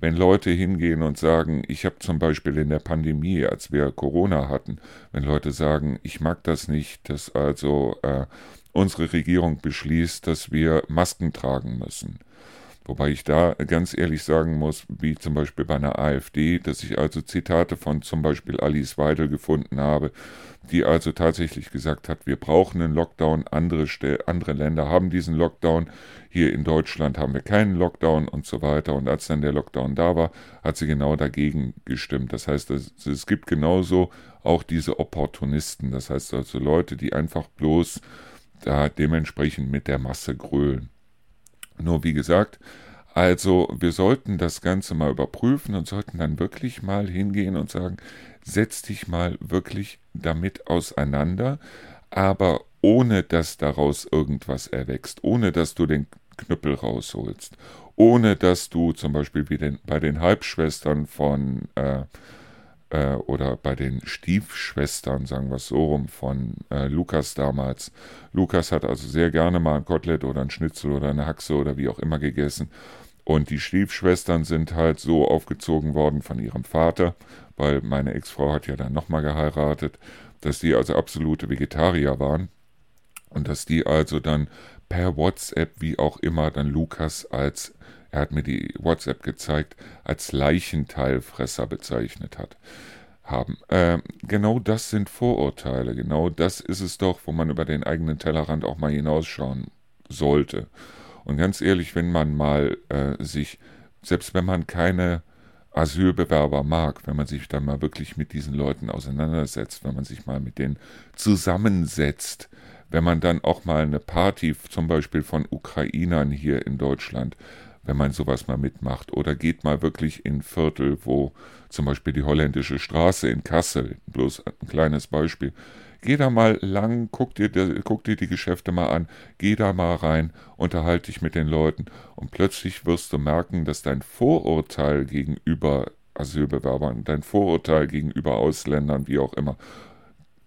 A: Wenn Leute hingehen und sagen, ich habe zum Beispiel in der Pandemie, als wir Corona hatten, wenn Leute sagen, ich mag das nicht, dass also äh, unsere Regierung beschließt, dass wir Masken tragen müssen, Wobei ich da ganz ehrlich sagen muss, wie zum Beispiel bei einer AfD, dass ich also Zitate von zum Beispiel Alice Weidel gefunden habe, die also tatsächlich gesagt hat, wir brauchen einen Lockdown, andere, andere Länder haben diesen Lockdown, hier in Deutschland haben wir keinen Lockdown und so weiter. Und als dann der Lockdown da war, hat sie genau dagegen gestimmt. Das heißt, es, es gibt genauso auch diese Opportunisten, das heißt also Leute, die einfach bloß da dementsprechend mit der Masse grölen. Nur wie gesagt, also wir sollten das Ganze mal überprüfen und sollten dann wirklich mal hingehen und sagen, setz dich mal wirklich damit auseinander, aber ohne dass daraus irgendwas erwächst, ohne dass du den Knüppel rausholst, ohne dass du zum Beispiel wie den, bei den Halbschwestern von äh, äh, oder bei den Stiefschwestern, sagen wir es so rum, von äh, Lukas damals. Lukas hat also sehr gerne mal ein Kotelett oder ein Schnitzel oder eine Haxe oder wie auch immer gegessen. Und die Stiefschwestern sind halt so aufgezogen worden von ihrem Vater, weil meine Ex-Frau hat ja dann nochmal geheiratet, dass die also absolute Vegetarier waren. Und dass die also dann per WhatsApp, wie auch immer, dann Lukas als er hat mir die WhatsApp gezeigt, als Leichenteilfresser bezeichnet hat. Haben. Ähm, genau das sind Vorurteile, genau das ist es doch, wo man über den eigenen Tellerrand auch mal hinausschauen sollte. Und ganz ehrlich, wenn man mal äh, sich, selbst wenn man keine Asylbewerber mag, wenn man sich dann mal wirklich mit diesen Leuten auseinandersetzt, wenn man sich mal mit denen zusammensetzt, wenn man dann auch mal eine Party zum Beispiel von Ukrainern hier in Deutschland wenn man sowas mal mitmacht. Oder geht mal wirklich in Viertel, wo zum Beispiel die holländische Straße in Kassel, bloß ein kleines Beispiel, Geh da mal lang, guck dir, guck dir die Geschäfte mal an, geh da mal rein, unterhalte dich mit den Leuten und plötzlich wirst du merken, dass dein Vorurteil gegenüber Asylbewerbern, dein Vorurteil gegenüber Ausländern, wie auch immer,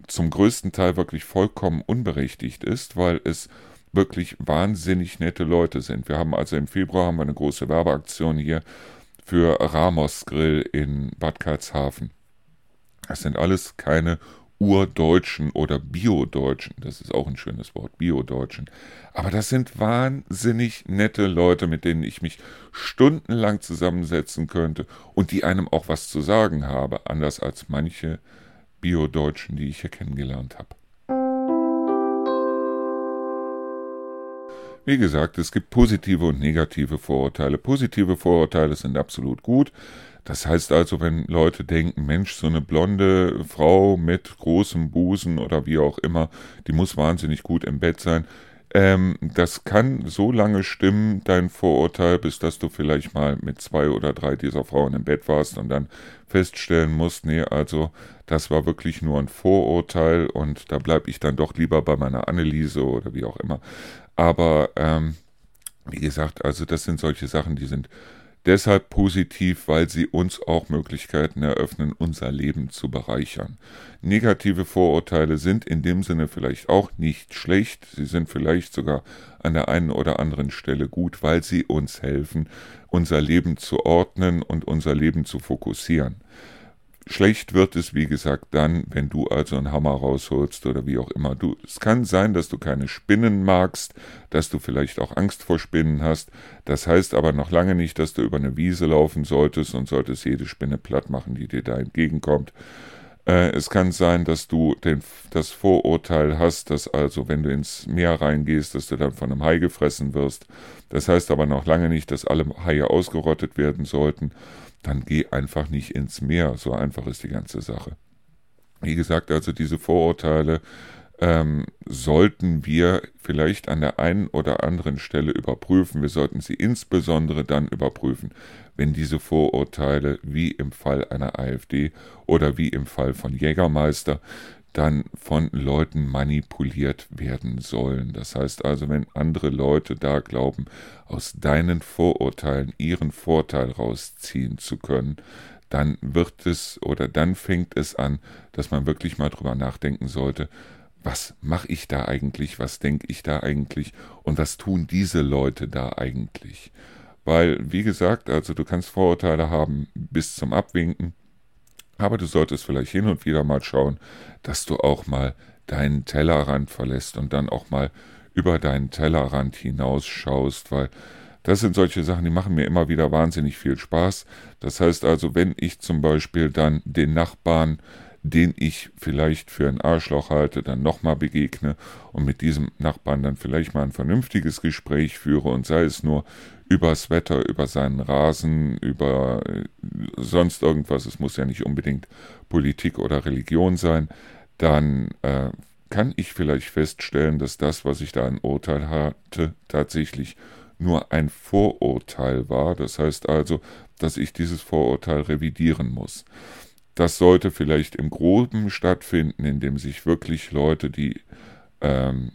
A: zum größten Teil wirklich vollkommen unberechtigt ist, weil es wirklich wahnsinnig nette Leute sind. Wir haben also im Februar haben wir eine große Werbeaktion hier für Ramos Grill in Bad Karlshafen. Das sind alles keine Urdeutschen oder Biodeutschen. Das ist auch ein schönes Wort, Biodeutschen. Aber das sind wahnsinnig nette Leute, mit denen ich mich stundenlang zusammensetzen könnte und die einem auch was zu sagen habe, anders als manche Biodeutschen, die ich hier kennengelernt habe. Wie gesagt, es gibt positive und negative Vorurteile. Positive Vorurteile sind absolut gut. Das heißt also, wenn Leute denken, Mensch, so eine blonde Frau mit großem Busen oder wie auch immer, die muss wahnsinnig gut im Bett sein. Ähm, das kann so lange stimmen, dein Vorurteil, bis dass du vielleicht mal mit zwei oder drei dieser Frauen im Bett warst und dann feststellen musst, nee, also das war wirklich nur ein Vorurteil und da bleibe ich dann doch lieber bei meiner Anneliese oder wie auch immer. Aber ähm, wie gesagt, also das sind solche Sachen, die sind deshalb positiv, weil sie uns auch Möglichkeiten eröffnen, unser Leben zu bereichern. Negative Vorurteile sind in dem Sinne vielleicht auch nicht schlecht, sie sind vielleicht sogar an der einen oder anderen Stelle gut, weil sie uns helfen, unser Leben zu ordnen und unser Leben zu fokussieren. Schlecht wird es, wie gesagt, dann, wenn du also einen Hammer rausholst oder wie auch immer. Du, es kann sein, dass du keine Spinnen magst, dass du vielleicht auch Angst vor Spinnen hast. Das heißt aber noch lange nicht, dass du über eine Wiese laufen solltest und solltest jede Spinne platt machen, die dir da entgegenkommt. Äh, es kann sein, dass du den, das Vorurteil hast, dass also, wenn du ins Meer reingehst, dass du dann von einem Hai gefressen wirst. Das heißt aber noch lange nicht, dass alle Haie ausgerottet werden sollten. Dann geh einfach nicht ins Meer. So einfach ist die ganze Sache. Wie gesagt, also diese Vorurteile ähm, sollten wir vielleicht an der einen oder anderen Stelle überprüfen. Wir sollten sie insbesondere dann überprüfen, wenn diese Vorurteile wie im Fall einer AfD oder wie im Fall von Jägermeister dann von Leuten manipuliert werden sollen. Das heißt also, wenn andere Leute da glauben, aus deinen Vorurteilen ihren Vorteil rausziehen zu können, dann wird es oder dann fängt es an, dass man wirklich mal drüber nachdenken sollte, was mache ich da eigentlich, was denke ich da eigentlich und was tun diese Leute da eigentlich. Weil, wie gesagt, also du kannst Vorurteile haben bis zum Abwinken, aber du solltest vielleicht hin und wieder mal schauen, dass du auch mal deinen Tellerrand verlässt und dann auch mal über deinen Tellerrand hinausschaust, weil das sind solche Sachen, die machen mir immer wieder wahnsinnig viel Spaß. Das heißt also, wenn ich zum Beispiel dann den Nachbarn den ich vielleicht für ein Arschloch halte, dann nochmal begegne und mit diesem Nachbarn dann vielleicht mal ein vernünftiges Gespräch führe und sei es nur übers Wetter, über seinen Rasen, über äh, sonst irgendwas, es muss ja nicht unbedingt Politik oder Religion sein, dann äh, kann ich vielleicht feststellen, dass das, was ich da ein Urteil hatte, tatsächlich nur ein Vorurteil war. Das heißt also, dass ich dieses Vorurteil revidieren muss. Das sollte vielleicht im Groben stattfinden, indem sich wirklich Leute, die ähm,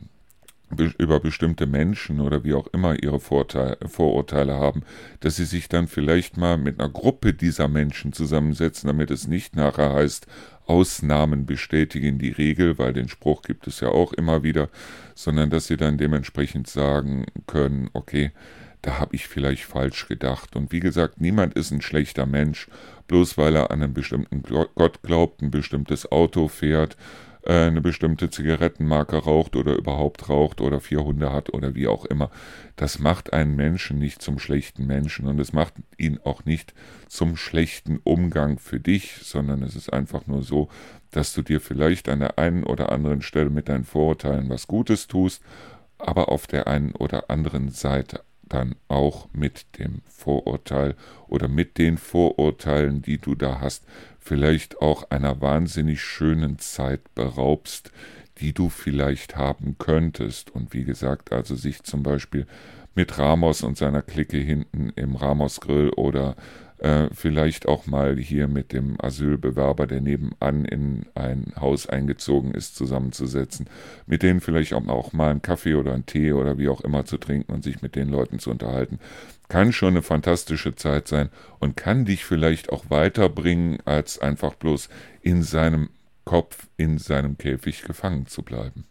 A: be über bestimmte Menschen oder wie auch immer ihre Vorteile, Vorurteile haben, dass sie sich dann vielleicht mal mit einer Gruppe dieser Menschen zusammensetzen, damit es nicht nachher heißt, Ausnahmen bestätigen die Regel, weil den Spruch gibt es ja auch immer wieder, sondern dass sie dann dementsprechend sagen können, okay, da habe ich vielleicht falsch gedacht. Und wie gesagt, niemand ist ein schlechter Mensch, bloß weil er an einen bestimmten Gott glaubt, ein bestimmtes Auto fährt, äh, eine bestimmte Zigarettenmarke raucht oder überhaupt raucht oder vier Hunde hat oder wie auch immer. Das macht einen Menschen nicht zum schlechten Menschen und es macht ihn auch nicht zum schlechten Umgang für dich, sondern es ist einfach nur so, dass du dir vielleicht an der einen oder anderen Stelle mit deinen Vorurteilen was Gutes tust, aber auf der einen oder anderen Seite dann auch mit dem Vorurteil oder mit den Vorurteilen, die du da hast, vielleicht auch einer wahnsinnig schönen Zeit beraubst, die du vielleicht haben könntest. Und wie gesagt, also sich zum Beispiel mit Ramos und seiner Clique hinten im Ramos Grill oder äh, vielleicht auch mal hier mit dem Asylbewerber, der nebenan in ein Haus eingezogen ist, zusammenzusetzen, mit denen vielleicht auch mal einen Kaffee oder einen Tee oder wie auch immer zu trinken und sich mit den Leuten zu unterhalten. Kann schon eine fantastische Zeit sein und kann dich vielleicht auch weiterbringen, als einfach bloß in seinem Kopf, in seinem Käfig gefangen zu bleiben.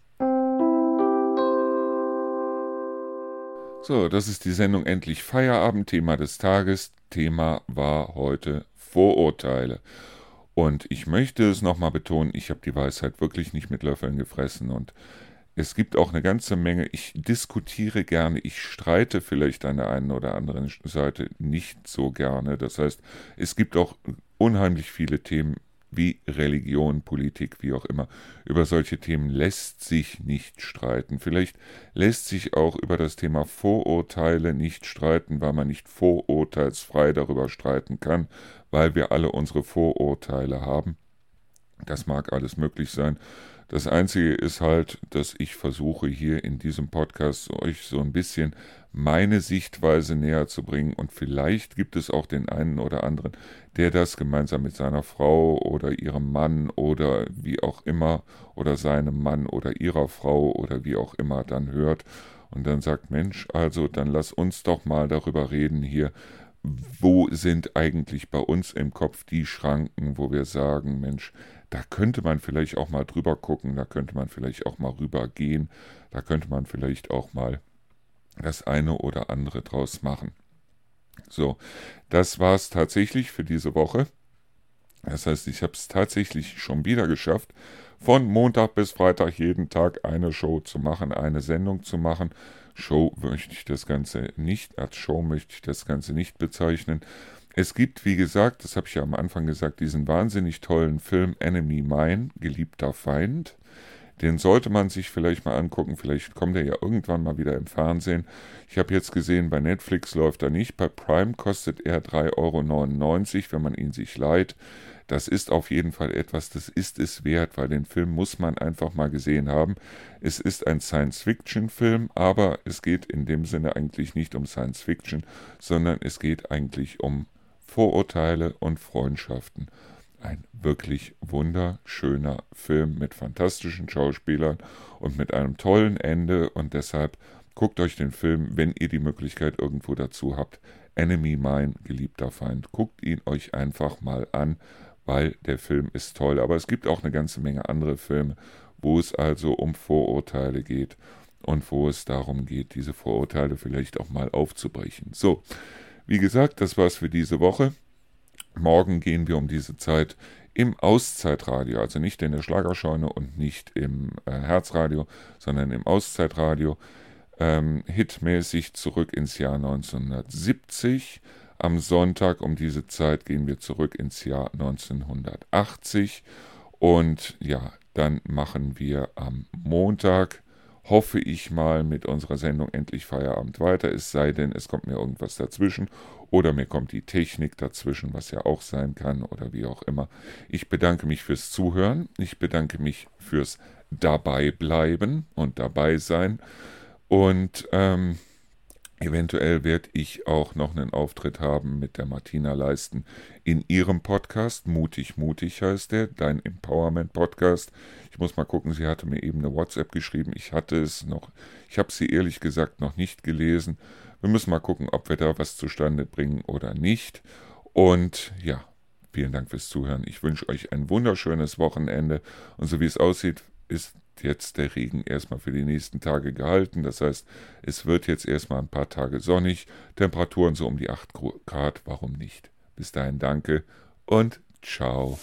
A: So, das ist die Sendung Endlich Feierabend, Thema des Tages. Thema war heute Vorurteile. Und ich möchte es nochmal betonen, ich habe die Weisheit wirklich nicht mit Löffeln gefressen und es gibt auch eine ganze Menge, ich diskutiere gerne, ich streite vielleicht an der einen oder anderen Seite nicht so gerne. Das heißt, es gibt auch unheimlich viele Themen, wie Religion, Politik, wie auch immer. Über solche Themen lässt sich nicht streiten. Vielleicht lässt sich auch über das Thema Vorurteile nicht streiten, weil man nicht vorurteilsfrei darüber streiten kann, weil wir alle unsere Vorurteile haben. Das mag alles möglich sein. Das Einzige ist halt, dass ich versuche hier in diesem Podcast euch so ein bisschen meine Sichtweise näher zu bringen. Und vielleicht gibt es auch den einen oder anderen, der das gemeinsam mit seiner Frau oder ihrem Mann oder wie auch immer oder seinem Mann oder ihrer Frau oder wie auch immer dann hört und dann sagt, Mensch, also dann lass uns doch mal darüber reden hier, wo sind eigentlich bei uns im Kopf die Schranken, wo wir sagen, Mensch, da könnte man vielleicht auch mal drüber gucken, da könnte man vielleicht auch mal rübergehen, da könnte man vielleicht auch mal das eine oder andere draus machen. So, das war es tatsächlich für diese Woche. Das heißt, ich habe es tatsächlich schon wieder geschafft, von Montag bis Freitag jeden Tag eine Show zu machen, eine Sendung zu machen. Show möchte ich das Ganze nicht, als Show möchte ich das Ganze nicht bezeichnen. Es gibt, wie gesagt, das habe ich ja am Anfang gesagt, diesen wahnsinnig tollen Film Enemy Mine, geliebter Feind. Den sollte man sich vielleicht mal angucken. Vielleicht kommt er ja irgendwann mal wieder im Fernsehen. Ich habe jetzt gesehen, bei Netflix läuft er nicht. Bei Prime kostet er 3,99 Euro, wenn man ihn sich leiht. Das ist auf jeden Fall etwas, das ist es wert, weil den Film muss man einfach mal gesehen haben. Es ist ein Science-Fiction-Film, aber es geht in dem Sinne eigentlich nicht um Science-Fiction, sondern es geht eigentlich um Vorurteile und Freundschaften. Ein wirklich wunderschöner Film mit fantastischen Schauspielern und mit einem tollen Ende und deshalb guckt euch den Film, wenn ihr die Möglichkeit irgendwo dazu habt. Enemy Mine, geliebter Feind. Guckt ihn euch einfach mal an, weil der Film ist toll. Aber es gibt auch eine ganze Menge andere Filme, wo es also um Vorurteile geht und wo es darum geht, diese Vorurteile vielleicht auch mal aufzubrechen. So, wie gesagt, das war's für diese Woche. Morgen gehen wir um diese Zeit im Auszeitradio, also nicht in der Schlagerscheune und nicht im äh, Herzradio, sondern im Auszeitradio, ähm, hitmäßig zurück ins Jahr 1970. Am Sonntag um diese Zeit gehen wir zurück ins Jahr 1980 und ja, dann machen wir am Montag hoffe ich mal mit unserer Sendung endlich Feierabend weiter, es sei denn, es kommt mir irgendwas dazwischen oder mir kommt die Technik dazwischen, was ja auch sein kann oder wie auch immer. Ich bedanke mich fürs Zuhören, ich bedanke mich fürs Dabeibleiben und dabei sein und ähm, Eventuell werde ich auch noch einen Auftritt haben mit der Martina Leisten in ihrem Podcast. Mutig, mutig heißt der, dein Empowerment Podcast. Ich muss mal gucken, sie hatte mir eben eine WhatsApp geschrieben. Ich hatte es noch, ich habe sie ehrlich gesagt noch nicht gelesen. Wir müssen mal gucken, ob wir da was zustande bringen oder nicht. Und ja, vielen Dank fürs Zuhören. Ich wünsche euch ein wunderschönes Wochenende. Und so wie es aussieht, ist jetzt der Regen erstmal für die nächsten Tage gehalten. Das heißt, es wird jetzt erstmal ein paar Tage sonnig, Temperaturen so um die 8 Grad, warum nicht? Bis dahin danke und ciao.